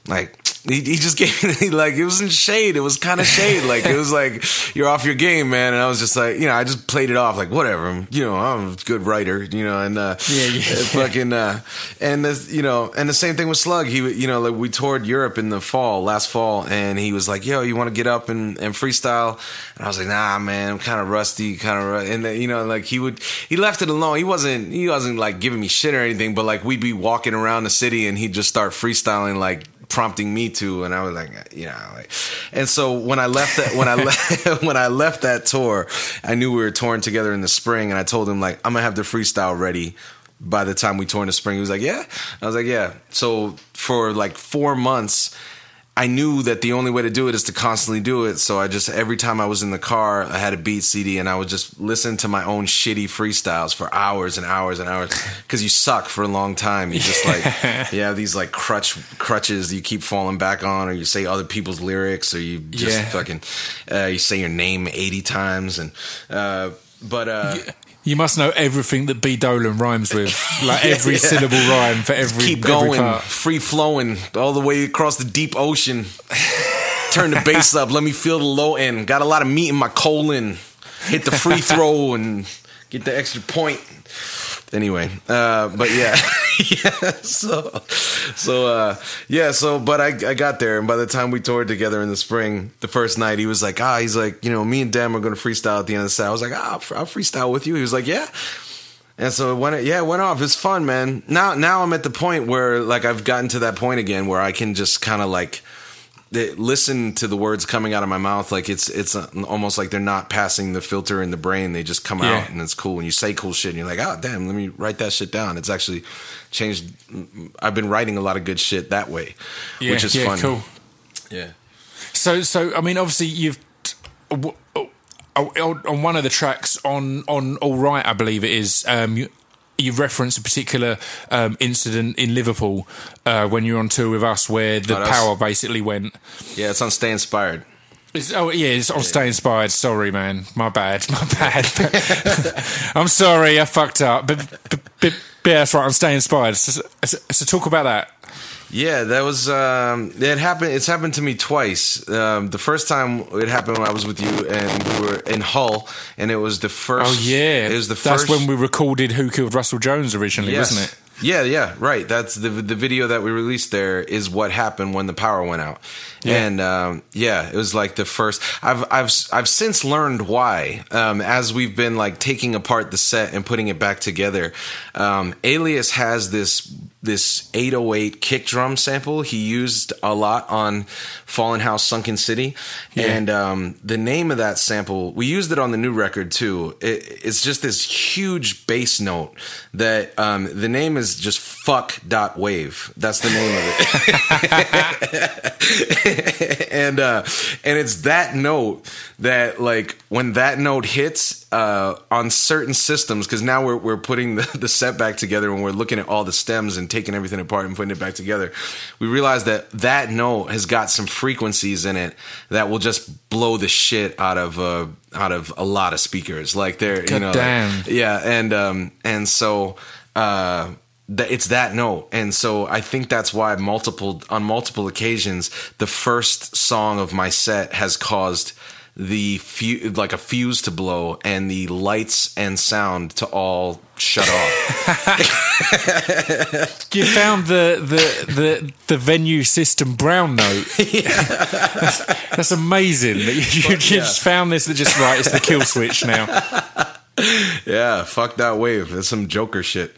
like. He, he just gave me like it was in shade. It was kind of shade. Like it was like you're off your game, man. And I was just like, you know, I just played it off like whatever. You know, I'm a good writer. You know, and uh, Yeah, yeah. fucking uh and the you know and the same thing with slug he you know like we toured europe in the fall last fall and he was like yo you want to get up and, and freestyle and i was like nah man i'm kind of rusty kind of and then, you know like he would he left it alone he wasn't he wasn't like giving me shit or anything but like we'd be walking around the city and he'd just start freestyling like prompting me to and i was like you know like and so when i left that when i left when i left that tour i knew we were touring together in the spring and i told him like i'm gonna have the freestyle ready by the time we toured in the spring. He was like yeah? I was like yeah. So for like four months I knew that the only way to do it is to constantly do it. So I just every time I was in the car, I had a beat CD and I would just listen to my own shitty freestyles for hours and hours and hours because you suck for a long time. You just like you have these like crutch crutches you keep falling back on, or you say other people's lyrics, or you just Yeah. fucking uh, you say your name eighty times and. Uh, but uh, You must know everything that B Dolan rhymes with, like every yeah. syllable rhyme for every keep every going, part. free flowing all the way across the deep ocean. Turn the bass up. Let me feel the low end. Got a lot of meat in my colon. Hit the free throw and get the extra point. Anyway, uh, but yeah, yeah. So, so uh, yeah. So, but I, I got there, and by the time we toured together in the spring, the first night, he was like, ah, he's like, you know, me and Dan are going to freestyle at the end of the set. I was like, ah, I'll freestyle with you. He was like, yeah. And so it went, yeah, it went off. It's fun, man. Now, now I'm at the point where like I've gotten to that point again where I can just kind of like they- listen to the words coming out of my mouth. Like it's it's uh, almost like they're not passing the filter in the brain. They just come Yeah. out and it's cool. And you say cool shit and you're like, oh damn, let me write that shit down. It's actually changed. I've been writing a lot of good shit that way, Yeah, which is yeah, fun. cool. Yeah. So, so I mean, obviously, you've w- oh, oh, on one of the tracks on on All Right, I believe it is. Um, you, reference a particular um, incident in Liverpool uh, when you were on tour with us, where the Oh, power basically went. Yeah, it's on Stay Inspired. It's, oh yeah, it's on Stay Inspired. Sorry, man, my bad, my bad. I'm sorry, I fucked up. But, but, but yeah, that's right. I'm Stay Inspired. So, so, so talk about that. Yeah, that was um, it happened. It's happened to me twice. Um, the first time it happened when I was with you, and we were in Hull, and it was the first. Oh yeah, it was the that's first. when we recorded "Who Killed Russell Jones" originally, Yes. wasn't it? Yeah, yeah, right. That's the the video that we released. There is what happened when the power went out, Yeah. and um, yeah, it was like the first. I've I've I've since learned why. Um, as we've been like taking apart the set and putting it back together, um, Alias has this this 808 kick drum sample he used a lot on Fallen House Sunken City. And um, the name of that sample we used it on the new record too. It, it's just this huge bass note that um, the name is just fuck dot wave. That's the name of it. And uh, and it's that note that like when that note hits uh, on certain systems because now we're we're putting the, the set back together and we're looking at all the stems and taking everything apart and putting it back together. We realize that that note has got some frequencies in it that will just blow the shit out of uh, out of a lot of speakers. Like they're you God know, damn. yeah, and um, and so. Uh, that it's that note and so i think that's why multiple on multiple occasions the first song of my set has caused the fu- like a fuse to blow and the lights and sound to all shut off You found the the the, the venue system brown note. that's, that's amazing. That you, you just found this that just right. It's the kill switch now. yeah fuck that wave that's some joker shit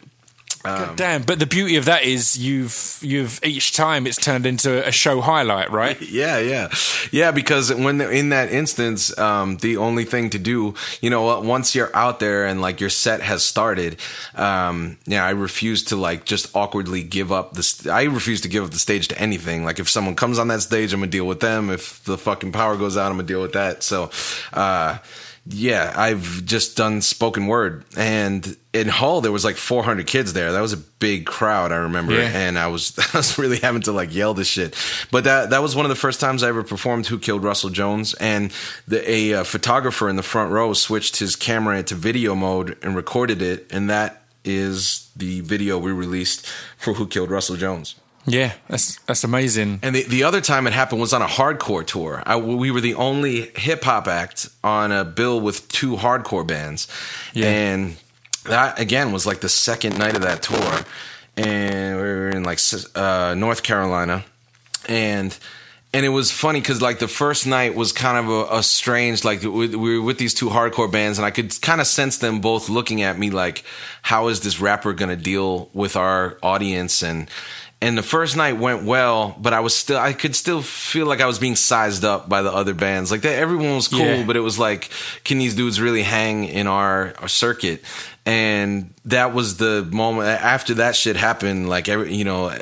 God damn! But the beauty of that is you've you've each time it's turned into a show highlight, right? Yeah, yeah, yeah. Because when in that instance, um, the only thing to do, you know, once you're out there and like your set has started, um, yeah, I refuse to like just awkwardly give up the. St- I refuse to give up the stage to anything. Like if someone comes on that stage, I'm gonna deal with them. If the fucking power goes out, I'm gonna deal with that. So. uh yeah, I've just done spoken word, and in Hull there was like 400 kids there. That was a big crowd, I remember, Yeah. and I was I was really having to like yell this shit. But that that was one of the first times I ever performed "Who Killed Russell Jones," and the, a uh, photographer in the front row switched his camera into video mode and recorded it, and that is the video we released for "Who Killed Russell Jones." Yeah, that's that's amazing. And the, the other time it happened was on a hardcore tour. I, we were the only hip hop act on a bill with two hardcore bands. Yeah. And that, again, was like the second night of that tour. And we were in like uh, North Carolina. And. And it was funny because like the first night was kind of a, a strange like we, we were with these two hardcore bands and I could kind of sense them both looking at me like how is this rapper gonna deal with our audience and and the first night went well, but I was still I could still feel like I was being sized up by the other bands. Like that everyone was cool, Yeah. but it was like, can these dudes really hang in our, our circuit? And that was the moment after that shit happened. Like every, you know,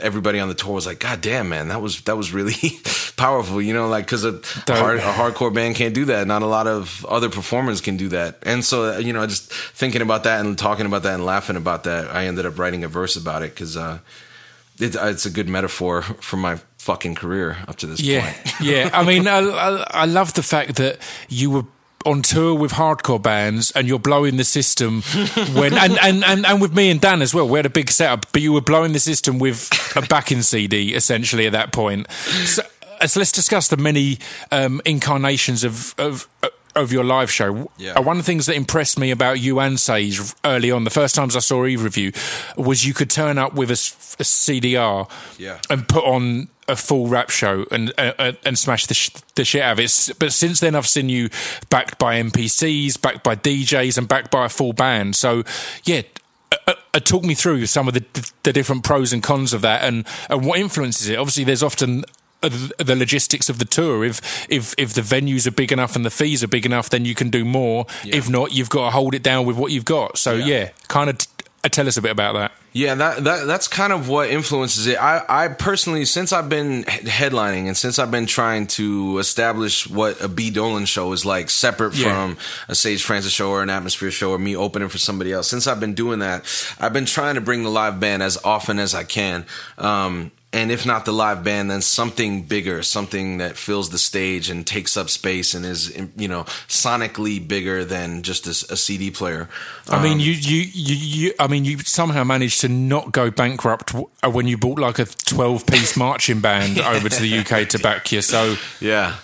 everybody on the tour was like, "God damn, man, that was that was really powerful." You know, like because a, a, hard, a hardcore band can't do that. Not a lot of other performers can do that. And so, you know, just thinking about that and talking about that and laughing about that, I ended up writing a verse about it because. Uh, it, it's a good metaphor for my fucking career up to this Yeah, point. yeah. I mean, I, I, I love the fact that you were on tour with hardcore bands and you're blowing the system when and, and, and, and with me and Dan as well. We had a big setup, but you were blowing the system with a backing CD essentially at that point. So, uh, so let's discuss the many um, incarnations of of of your live show. Yeah. Uh, One of the things that impressed me about you and Sage early on, the first times I saw either of you, was you could turn up with a CDR Yeah. and put on a full rap show and uh, and smash the, sh- the shit out of it. But since then, I've seen you backed by NPCs, backed by DJs, and backed by a full band. So, yeah. Uh, uh, talk me through some of the, the different pros and cons of that, and, and what influences it. Obviously, there's often uh, the the logistics of the tour. If if if the venues are big enough and the fees are big enough, then you can do more. If not, you've got to hold it down with what you've got. So Yeah. yeah, kind of t- uh, tell us a bit about that. Yeah, that, that that's kind of what influences it. I, I personally, since I've been headlining and since I've been trying to establish what a B Dolan show is like, separate Yeah. from a Sage Francis show or an Atmosphere show or me opening for somebody else. Since I've been doing that, I've been trying to bring the live band as often as I can. Um, and if not the live band, then something bigger, something that fills the stage and takes up space and is, you know, sonically bigger than just a CD player. I mean, you, you, you, you, I mean, you somehow managed to not go bankrupt uh, when you bought like a twelve-piece marching band over to the UK to back you. So, Yeah,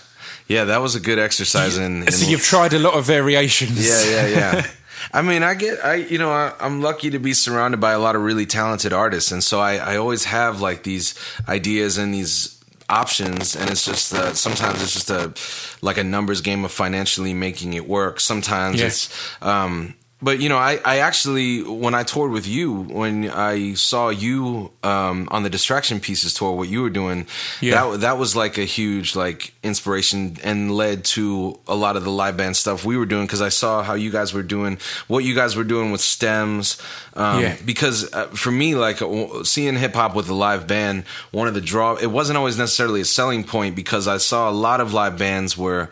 yeah, that was a good exercise in. in so you've tried a lot of variations. yeah, yeah, yeah. I mean, I get, I, you know, I, I'm lucky to be surrounded by a lot of really talented artists, and so I, I always have like these ideas and these options, and it's just uh, sometimes it's just a like a numbers game of financially making it work. Sometimes Yeah. it's, um, but you know, I, I actually when I toured with you, when I saw you um, on the Distraction Pieces tour, what you were doing, Yeah. that that was like a huge like inspiration and led to a lot of the live band stuff we were doing because I saw how you guys were doing what you guys were doing with stems. Um, Yeah. Because uh, for me, like seeing hip hop with a live band, one of the draw it wasn't always necessarily a selling point because I saw a lot of live bands where.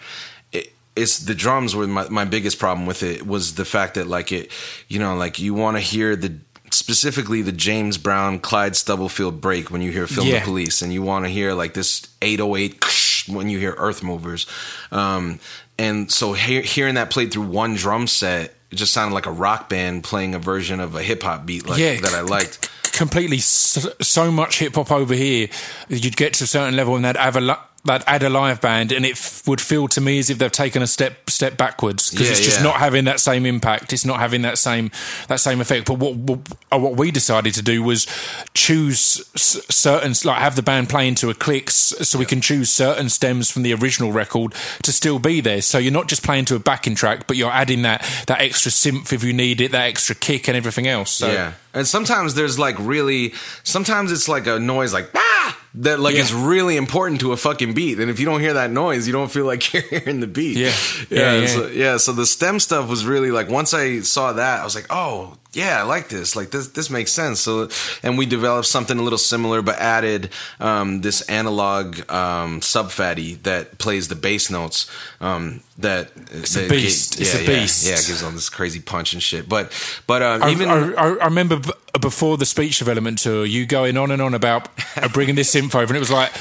It, it's the drums were my, my biggest problem with it was the fact that like it you know like you want to hear the specifically the James Brown Clyde Stubblefield break when you hear Film Yeah. the Police and you want to hear like this 808 when you hear Earth Movers um, and so he- hearing that played through one drum set it just sounded like a rock band playing a version of a hip hop beat like Yeah. that I liked completely so, so much hip hop over here. You'd get to a certain level and they'd have a, they'd add a live band, and it f- would feel to me as if they've taken a step step backwards because Yeah, it's just yeah. not having that same impact. It's not having that same that same effect. But what what, uh, what we decided to do was choose s- certain like have the band play into a click, so we can choose certain stems from the original record to still be there. So you're not just playing to a backing track, but you're adding that that extra synth if you need it, that extra kick and everything else. So Yeah. And sometimes there's like really, sometimes it's like a noise like, ah, that like Yeah. is really important to a fucking beat. And if you don't hear that noise, you don't feel like you're hearing the beat. Yeah. Yeah. Yeah, yeah. So, yeah. So the stem stuff was really like, once I saw that, I was like, oh, yeah, I like this. Like this, this makes sense. So, and we developed something a little similar, but added um, this analog um, Sub Phatty that plays the bass notes. Um, that it's a beast. It's a beast. Yeah, it gives on this crazy punch and shit. But, but um, I, even I, I I remember b- before the speech development tour, you going on and on about uh, bringing this info, over, and it was like,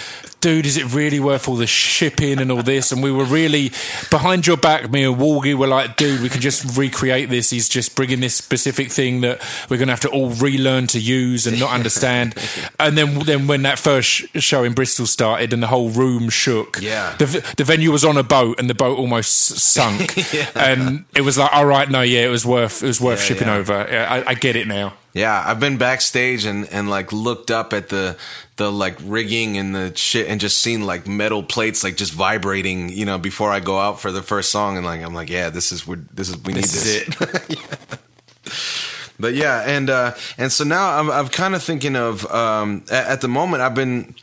dude, is it really worth all the shipping and all this? And we were really behind your back. Me and Walgie were like, dude, we can just recreate this. He's just bringing this specific thing that we're going to have to all relearn to use and not understand. and then, then when that first show in Bristol started and the whole room shook, Yeah. the, the venue was on a boat and the boat almost sunk, and it was like, all right, no, yeah, it was worth it was worth Yeah, shipping yeah. over. Yeah, I, I get it now. Yeah, I've been backstage and, and like looked up at the the like rigging and the shit and just seen like metal plates like just vibrating, you know, before I go out for the first song. And like I'm like, yeah, this is what this is we need This. is this. But yeah, and uh and so now I'm I'm kind of thinking of um at, at the moment I've been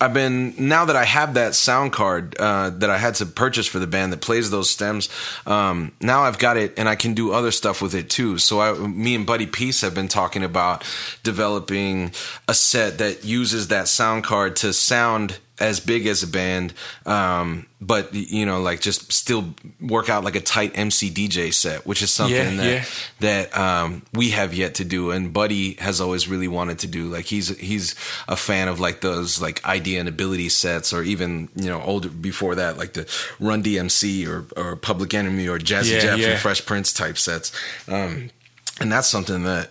I've been now that I have that sound card uh, that I had to purchase for the band that plays those stems. Um, now I've got it, and I can do other stuff with it too. So I, me and Buddy Peace have been talking about developing a set that uses that sound card to sound as big as a band, um, but you know, like just still work out like a tight MC DJ set, which is something Yeah, that yeah. that um, we have yet to do, and Buddy has always really wanted to do. Like he's he's a fan of like those like Eyedea and ability sets, or even you know older before that, like the Run DMC or or Public Enemy or Jazzy Yeah, Jeff and Fresh Prince type sets, um, and that's something that.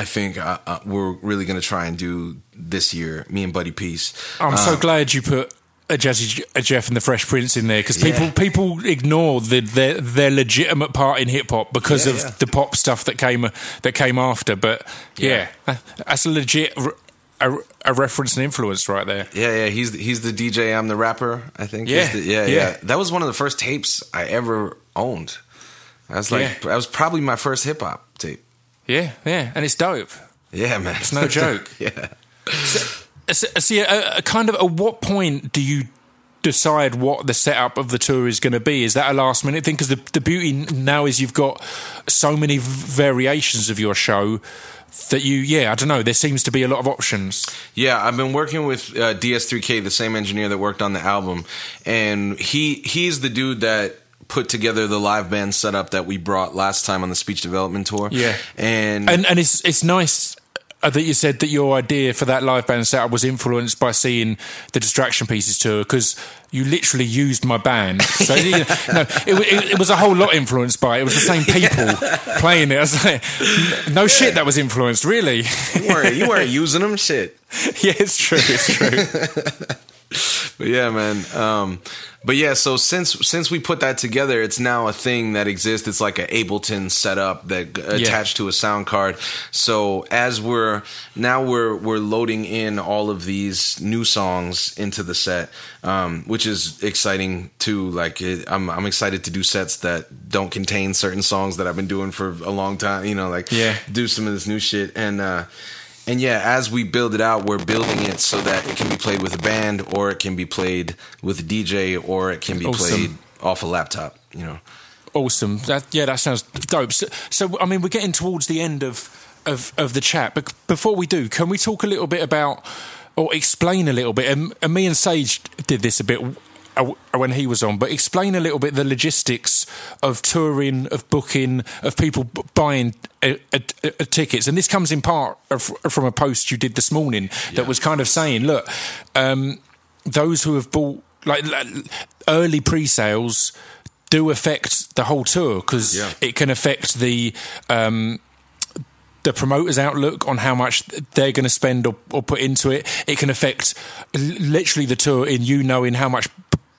I think uh, uh, we're really going to try and do this year. Me and Buddy Peace. I'm so Um, glad you put a Jazzy a Jeff and the Fresh Prince in there because people Yeah. people ignore the, their their legitimate part in hip hop because Yeah, of yeah. the pop stuff that came that came after. But yeah, that's a legit r- a, a reference and influence right there. Yeah, yeah, he's he's the DJ. I'm the rapper. I think. Yeah, the- yeah, yeah. yeah, That was one of the first tapes I ever owned. I was like Yeah. that was probably my first hip hop tape. Yeah, yeah, and it's dope. Yeah, man. It's no joke. yeah. So, so yeah, a, kind of at what point do you decide what the setup of the tour is going to be? Is that a last minute thing? Because the, the beauty now is you've got so many v- variations of your show that you, yeah, I don't know. There seems to be a lot of options. Yeah, I've been working with uh, DS3K, the same engineer that worked on the album, and he he's the dude that put together the live band setup that we brought last time on the speech development tour. Yeah. and, And and it's it's nice. uh, That you said that your idea for that live band setup was influenced by seeing the Distraction Pieces tour because you literally used my band. So you know, no, it, it, it was a whole lot influenced by it. It was the same people playing it. I was like, no shit, that was influenced. Really? you weren't you weren't using them, shit. yeah, it's true. It's true. But yeah, man. Um, but yeah, so since since we put that together, it's now a thing that exists. It's like an Ableton setup that g- attached to a sound card. So as we're now we're we're loading in all of these new songs into the set, um, which is exciting too. Like it, I'm I'm excited to do sets that don't contain certain songs that I've been doing for a long time. You know, like Yeah. do some of this new shit and. uh and yeah, as we build it out, we're building it so that it can be played with a band, or it can be played with a DJ, or it can be Awesome. played off a laptop. You know. Awesome. That yeah, that sounds dope. So, so I mean, we're getting towards the end of of of the chat, but before we do, can we talk a little bit about or explain a little bit? And, and me and Sage did this a bit when he was on, but explain a little bit the logistics of touring, of booking, of people buying uh uh uh tickets. And this comes in part of, from a post you did this morning that was kind of saying, look, um, those who have bought like l- early pre-sales do affect the whole tour because Yeah. it can affect the um, the promoter's outlook on how much they're going to spend or, or, put into it. It can affect literally the tour in you knowing how much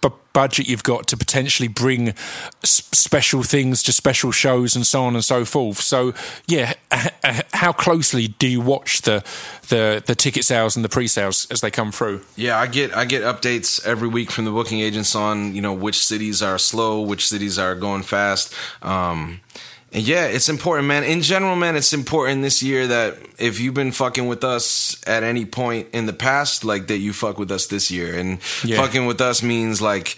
b- budget you've got to potentially bring s- special things to special shows and so on and so forth. So, yeah, h- how closely do you watch the the the ticket sales and the pre-sales as they come through? Yeah, I get I get updates every week from the booking agents on you know which cities are slow, which cities are going fast. Um, yeah, it's important, man. In general, man, it's important this year that if you've been fucking with us at any point in the past, like that you fuck with us this year. And yeah. fucking with us means like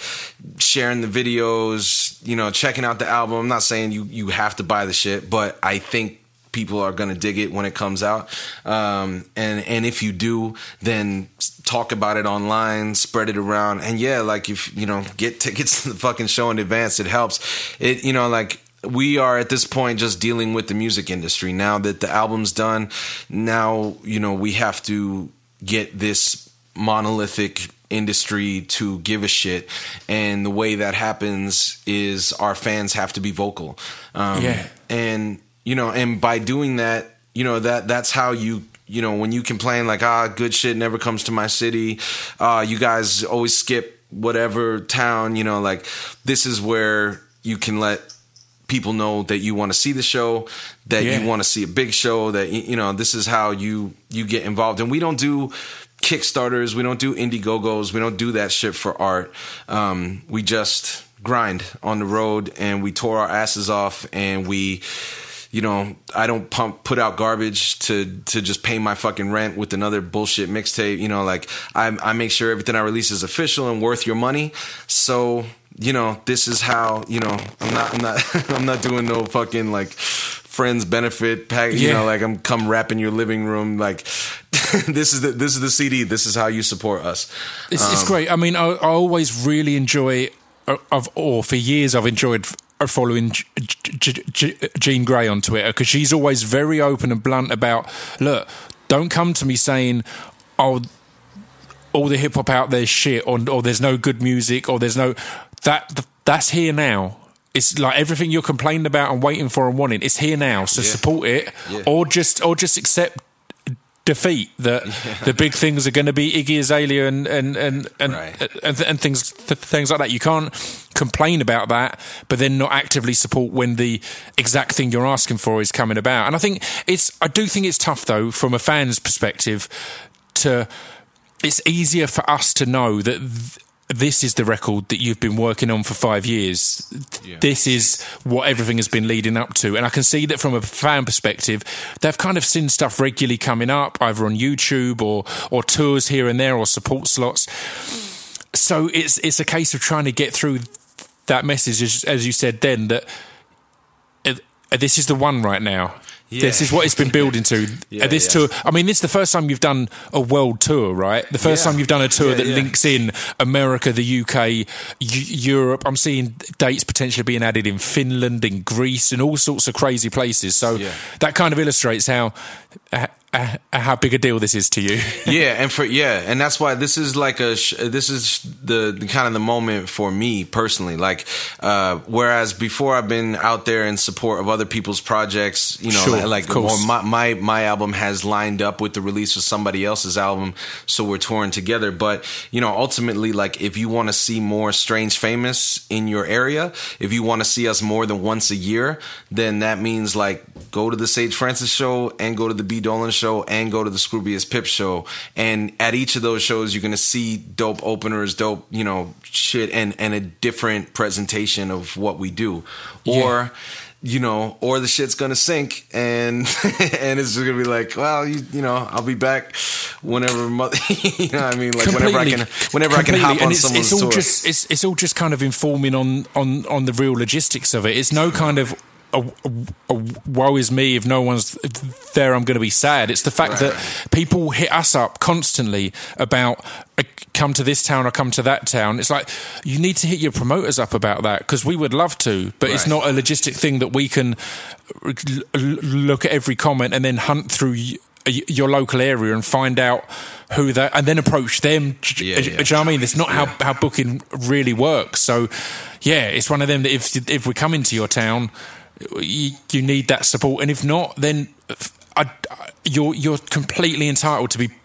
sharing the videos, you know, checking out the album. I'm not saying you you have to buy the shit, but I think people are gonna dig it when it comes out. Um, and and if you do, then talk about it online, spread it around, and yeah, like if you know, get tickets to the fucking show in advance. It helps. It you know like we are at this point just dealing with the music industry. Now that the album's done now you know we have to get this monolithic industry to give a shit. And the way that happens is our fans have to be vocal. Um, yeah. and you know and by doing that you know that that's how you you know when you complain like ah good shit never comes to my city. Uh you guys always skip whatever town you know like this is where you can let people know that you want to see the show, that yeah. you want to see a big show, that you know this is how you you get involved. And we don't do Kickstarters, we don't do Indiegogos, we don't do that shit for art. Um, we just grind on the road and we tore our asses off and we you know, I don't pump put out garbage to to just pay my fucking rent with another bullshit mixtape. You know, like I I make sure everything I release is official and worth your money. So you know, this is how, you know, I'm not, I'm not, I'm not doing no fucking like friends benefit pack. You yeah. know, like I'm come rap in your living room. Like this is the this is the CD. This is how you support us. It's, um, it's great. I mean, I, I always really enjoy. Uh, of or for years, I've enjoyed following Jean Grae on Twitter because she's always very open and blunt about. Look, don't come to me saying, "Oh." all the hip hop out there shit, or, or there's no good music, or there's no that that's here now. It's like everything you're complaining about and waiting for and wanting. It's here now, so yeah. support it, yeah. or just or just accept defeat that yeah. the big things are going to be Iggy Azalea and and and and, right. and, and, things things like that. You can't complain about that, but then not actively support when the exact thing you're asking for is coming about. And I think it's I do think it's tough though from a fan's perspective to it's easier for us to know that th- this is the record that you've been working on for five years. Yeah. This is what everything has been leading up to. And I can see that from a fan perspective, they've kind of seen stuff regularly coming up, either on YouTube or or tours here and there or support slots. So it's it's a case of trying to get through that message, as, as you said then, that uh, this is the one right now. Yeah. This is what it's been building to. yeah, uh, this yeah. tour. I mean, this is the first time you've done a world tour, right? The first time you've done a tour that links in America, the UK, Europe. I'm seeing dates potentially being added in Finland, in Greece, and all sorts of crazy places. So that kind of illustrates how uh, how big a deal this is to you. yeah, and for yeah, and that's why this is like a this is the, the, kind of the moment for me personally. Like, uh, whereas before I've been out there in support of other people's projects, you know, sure, like my, my my album has lined up with the release of somebody else's album, so we're touring together. But you know, ultimately, like if you want to see more Strange Famous in your area, if you want to see us more than once a year, then that means like go to the Sage Francis show and go to the B Dolan show and go to the Scroobius Pip show. And at each of those shows, you're gonna see dope openers, dope, you know, shit, and and a different presentation of what we do, or. Yeah you know, or the shit's gonna sink, and and it's just gonna be like, well, you, you know, I'll be back whenever, mother, you know, I mean, like completely, whenever I can, whenever completely. I can hop on it's, someone's it's all tour. Just, it's it's all just kind of informing on on on the real logistics of it. It's no kind of woe is me if no one's there i'm going to be sad it's the fact right. that people hit us up constantly about uh, come to this town or come to that town it's like you need to hit your promoters up about that because we would love to but right. it's not a logistic thing that we can look at every comment and then hunt through your local area and find out who they and then approach them. Yeah, yeah. Do you know what I mean? It's not how, how booking really works. So, yeah, it's one of them that if if we come into your town, you, you need that support. And if not, then I, I, you're you're completely entitled to be p-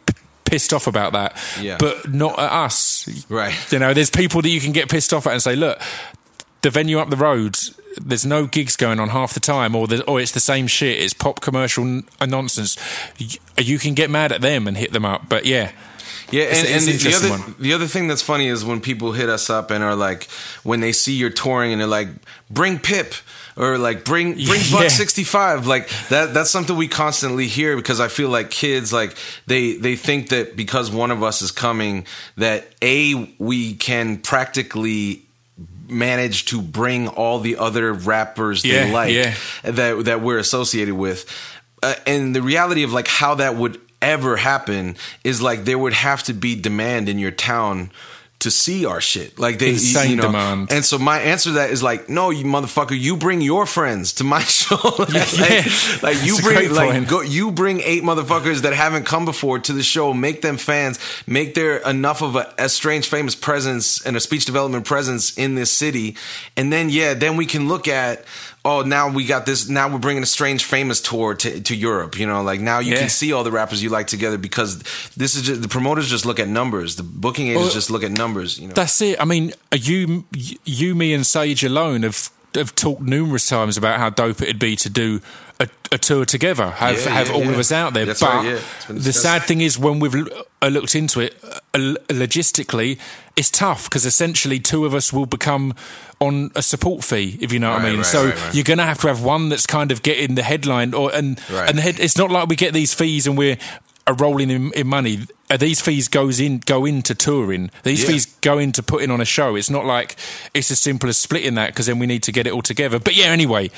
pissed off about that, Yeah. but not at us. Right. You know, there's people that you can get pissed off at and say, look, the venue up the road. There's no gigs going on half the time, or the, or it's the same shit. It's pop commercial n- uh, nonsense. You, you can get mad at them and hit them up, but yeah, Yeah, and, it's and an the, the other one. the other thing that's funny is when people hit us up and are like, when they see you're touring and they're like, bring Pip or like bring bring Yeah. Buck sixty five. Like that that's something we constantly hear because I feel like kids like they they think that because one of us is coming that a we can practically manage to bring all the other rappers they like yeah. that that we're associated with. Uh, and the reality of like how that would ever happen is like there would have to be demand in your town to see our shit. Like they Insane you know, demand. And so my answer to that is like, no, you motherfucker, you bring your friends to my show. like, Yeah. like you bring like go you bring eight motherfuckers that haven't come before to the show, make them fans, make there enough of a, a strange famous presence and a speech development presence in this city. And then yeah, then we can look at oh now we got this now we're bringing a strange famous tour to, to Europe, you know, like now you Yeah. can see all the rappers you like together because this is just the promoters just look at numbers, the booking agents Well, just look at numbers, you know. That's it. I mean, are you, you, me, and Sage alone have have talked numerous times about how dope it'd be to do a, a tour together. Have Yeah, have yeah, all yeah. of us out there. That's but right. The sad thing is, when we've uh, looked into it, uh, logistically, it's tough because essentially two of us will become on a support fee, if you know what I mean. right, so right, you're going to have to have one that's kind of getting the headline, or and and the head, it's not like we get these fees and we're are rolling in, in money. These fees goes in go into touring. These Yeah. fees go into putting on a show. It's not like it's as simple as splitting that because then we need to get it all together. But yeah, anyway,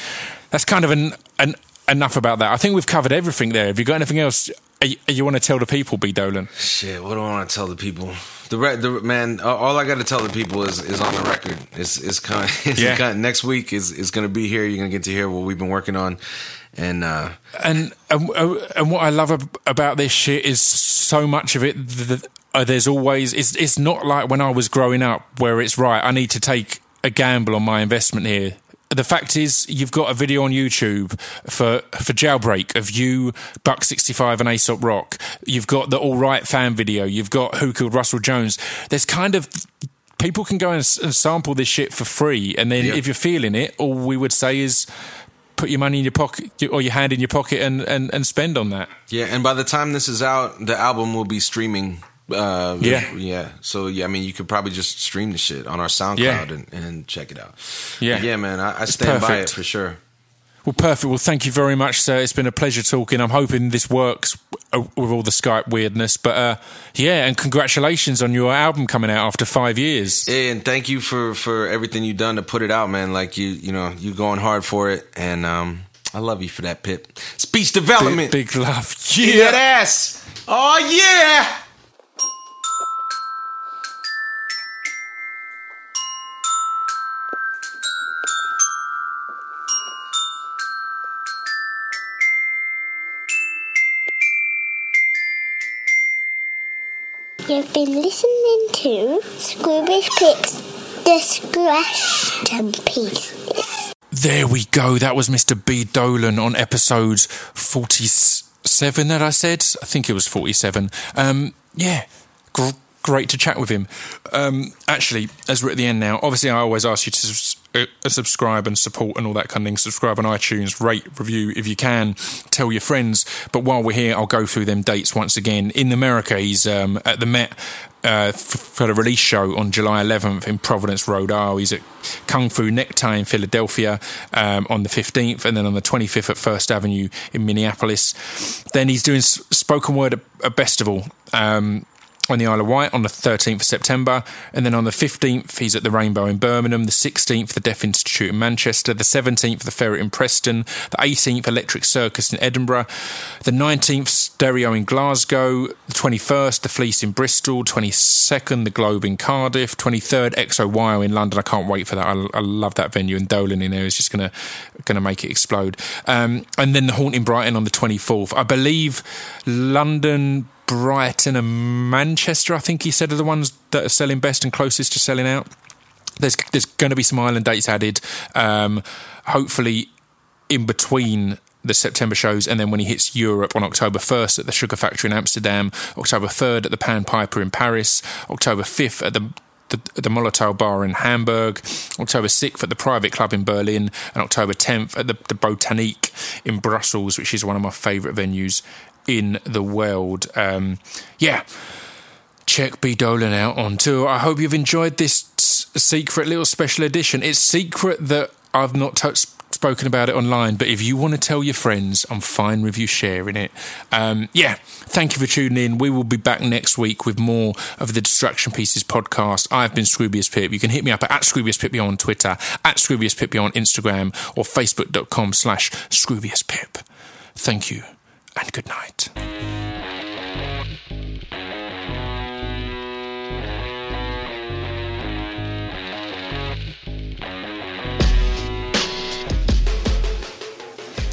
that's kind of an, an enough about that. I think we've covered everything there. Have you got anything else you, you want to tell the people, B Dolan? Shit, what do I want to tell the people? The, re- the man, all- I got to tell the people is is on the record. It's it's coming. It's Yeah. coming. Next week is is going to be here. You're going to get to hear what we've been working on, and uh, And and, and what I love ab- about this shit is so much of it. th uh, there's always it's it's not like when I was growing up where it's right. I need to take a gamble on my investment here. The fact is, you've got a video on YouTube for for Jailbreak of you, Buck sixty five, and Aesop Rock. You've got the All Right fan video. You've got Who Killed Russell Jones. There's kind of people can go and, sample this shit for free, and then Yeah. if you're feeling it, all we would say is put your money in your pocket or your hand in your pocket and, and, and spend on that. yeah. And by the time this is out, the album will be streaming. Uh, Yeah. yeah. So yeah, I mean, you could probably just stream the shit on our SoundCloud Yeah. and, and check it out. Yeah. But yeah, man, I, I stand by it for sure. Well, perfect. Well, thank you very much, sir. It's been a pleasure talking. I'm hoping this works uh, with all the Skype weirdness. But uh, yeah, and congratulations on your album coming out after five years. Yeah, and thank you for for everything you've done to put it out, man. Like you, you know, you going hard for it, and um, I love you for that, Pip. Speech development. Big, big love. Yeah, that ass. Oh yeah. You've been listening to Scroobius Pip's Distraction Pieces. There we go. That was Mr. B. Dolan on episode 47 that I said. I think it was 47. Um, yeah, gr- great to chat with him. Um, actually, as we're at the end now, obviously I always ask you to subscribe and support and all that kind of thing. Subscribe on iTunes, rate, review if you can, tell your friends. But while we're here, I'll go through them dates once again. In America, he's um, at the Met uh, for the release show on July 11th in Providence, Rhode Island. He's at Kung Fu Necktie in Philadelphia um, on the 15th, and then on the 25th at First Avenue in Minneapolis. Then he's doing spoken word at a festival. Um, on the Isle of Wight on the 13th of September, and then on the 15th, he's at the Rainbow in Birmingham, the 16th, the Deaf Institute in Manchester, the 17th, the Ferret in Preston, the 18th, Electric Circus in Edinburgh, the 19th, Stereo in Glasgow, the 21st, the Fleece in Bristol, 22nd, the Globe in Cardiff, 23rd, XOYO in London. I can't wait for that. I, I love that venue, and Dolan in there is just gonna gonna make it explode. Um, and then the Haunt in Brighton on the 24th. I believe London. Brighton and Manchester, I think he said, are the ones that are selling best and closest to selling out. There's there's going to be some Ireland dates added. Um, hopefully, in between the September shows, and then when he hits Europe on October 1st at the Sugar Factory in Amsterdam, October 3rd at the Pan Piper in Paris, October 5th at the the, the Molotov Bar in Hamburg, October 6th at the Private Club in Berlin, and October 10th at the, the Botanique in Brussels, which is one of my favourite venues in the world. Um, yeah, check B Dolan out on tour. I hope you've enjoyed this secret little special edition. It's secret that I've not spoken about it online, but if you want to tell your friends, I'm fine with you sharing it. Um, yeah, thank you for tuning in. We will be back next week with more of the Distraction Pieces podcast. I've been Scroobius Pip. You can hit me up at, at Scroobius Pip on Twitter, at Scroobius Pip on Instagram, or facebook.com slash Scroobius Pip. Thank you and good night.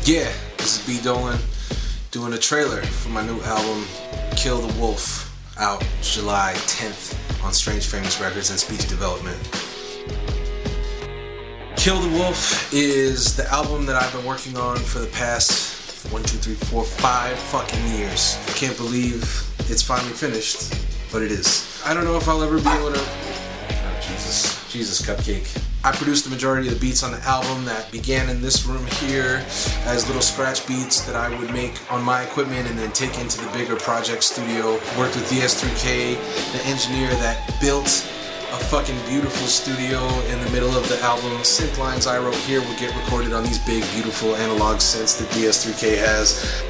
Yeah, this is B Dolan doing a trailer for my new album, Kill the Wolf, out July 10th on Strange Famous Records and Speech Development. Kill the Wolf is the album that I've been working on for the past one, two, three, four, five fucking years. I can't believe it's finally finished, but it is. I don't know if I'll ever be able to. Oh, Jesus. Jesus, Cupcake. I produced the majority of the beats on the album that began in this room here as little scratch beats that I would make on my equipment and then take into the bigger project studio. Worked with DS3K, the engineer that built a fucking beautiful studio in the middle of the album. Synth lines I wrote here would get recorded on these big, beautiful analog synths that DS3K has.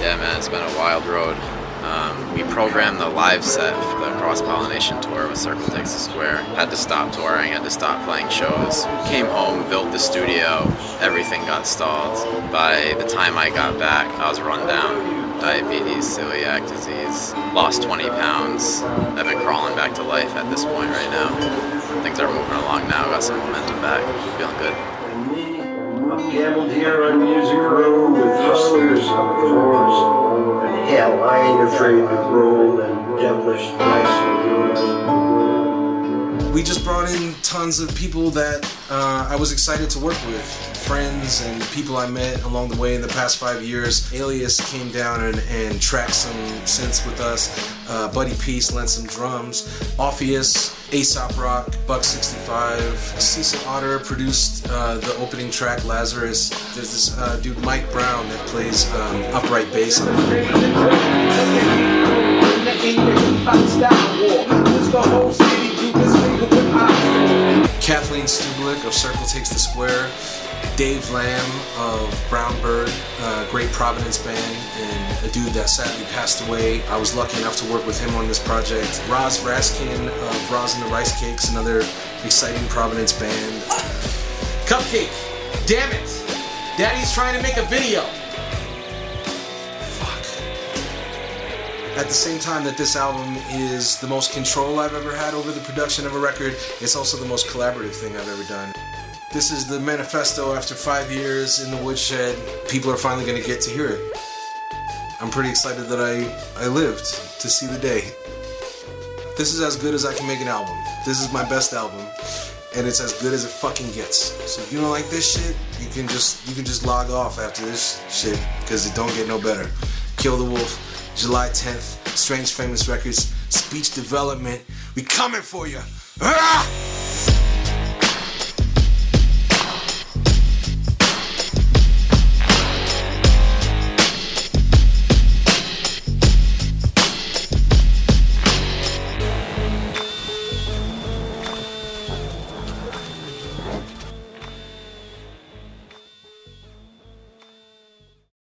Yeah, man, it's been a wild road. Um, we programmed the live set for the cross pollination tour with Circle Takes the Square. Had to stop touring, had to stop playing shows. Came home, built the studio, everything got stalled. By the time I got back, I was run down. Diabetes, celiac disease, lost 20 pounds. I've been crawling back to life at this point right now. Things are moving along now, got some momentum back, feeling good. I've gambled here on Music Row with hustlers the floors. Hell, I ain't afraid to roll and devilish dice We just brought in tons of people that uh, I was excited to work with. Friends and people I met along the way in the past five years. Alias came down and, and tracked some synths with us. Uh, Buddy Peace lent some drums. Orpheus, Aesop Rock, Buck 65. Cecil Otter produced uh, the opening track Lazarus. There's this uh, dude Mike Brown that plays um, upright bass on Kathleen Stubelek of Circle Takes the Square, Dave Lamb of Brown Bird, great Providence band, and a dude that sadly passed away. I was lucky enough to work with him on this project. Roz Raskin of Roz and the Rice Cakes, another exciting Providence band. Cupcake, damn it! Daddy's trying to make a video. At the same time that this album is the most control I've ever had over the production of a record, it's also the most collaborative thing I've ever done. This is the manifesto after five years in the woodshed. People are finally going to get to hear it. I'm pretty excited that I, I lived to see the day. This is as good as I can make an album. This is my best album, and it's as good as it fucking gets. So if you don't like this shit, you can just you can just log off after this shit because it don't get no better. Kill the Wolf. July 10th, Strange Famous Records, Speech Development. We coming for you. Ah!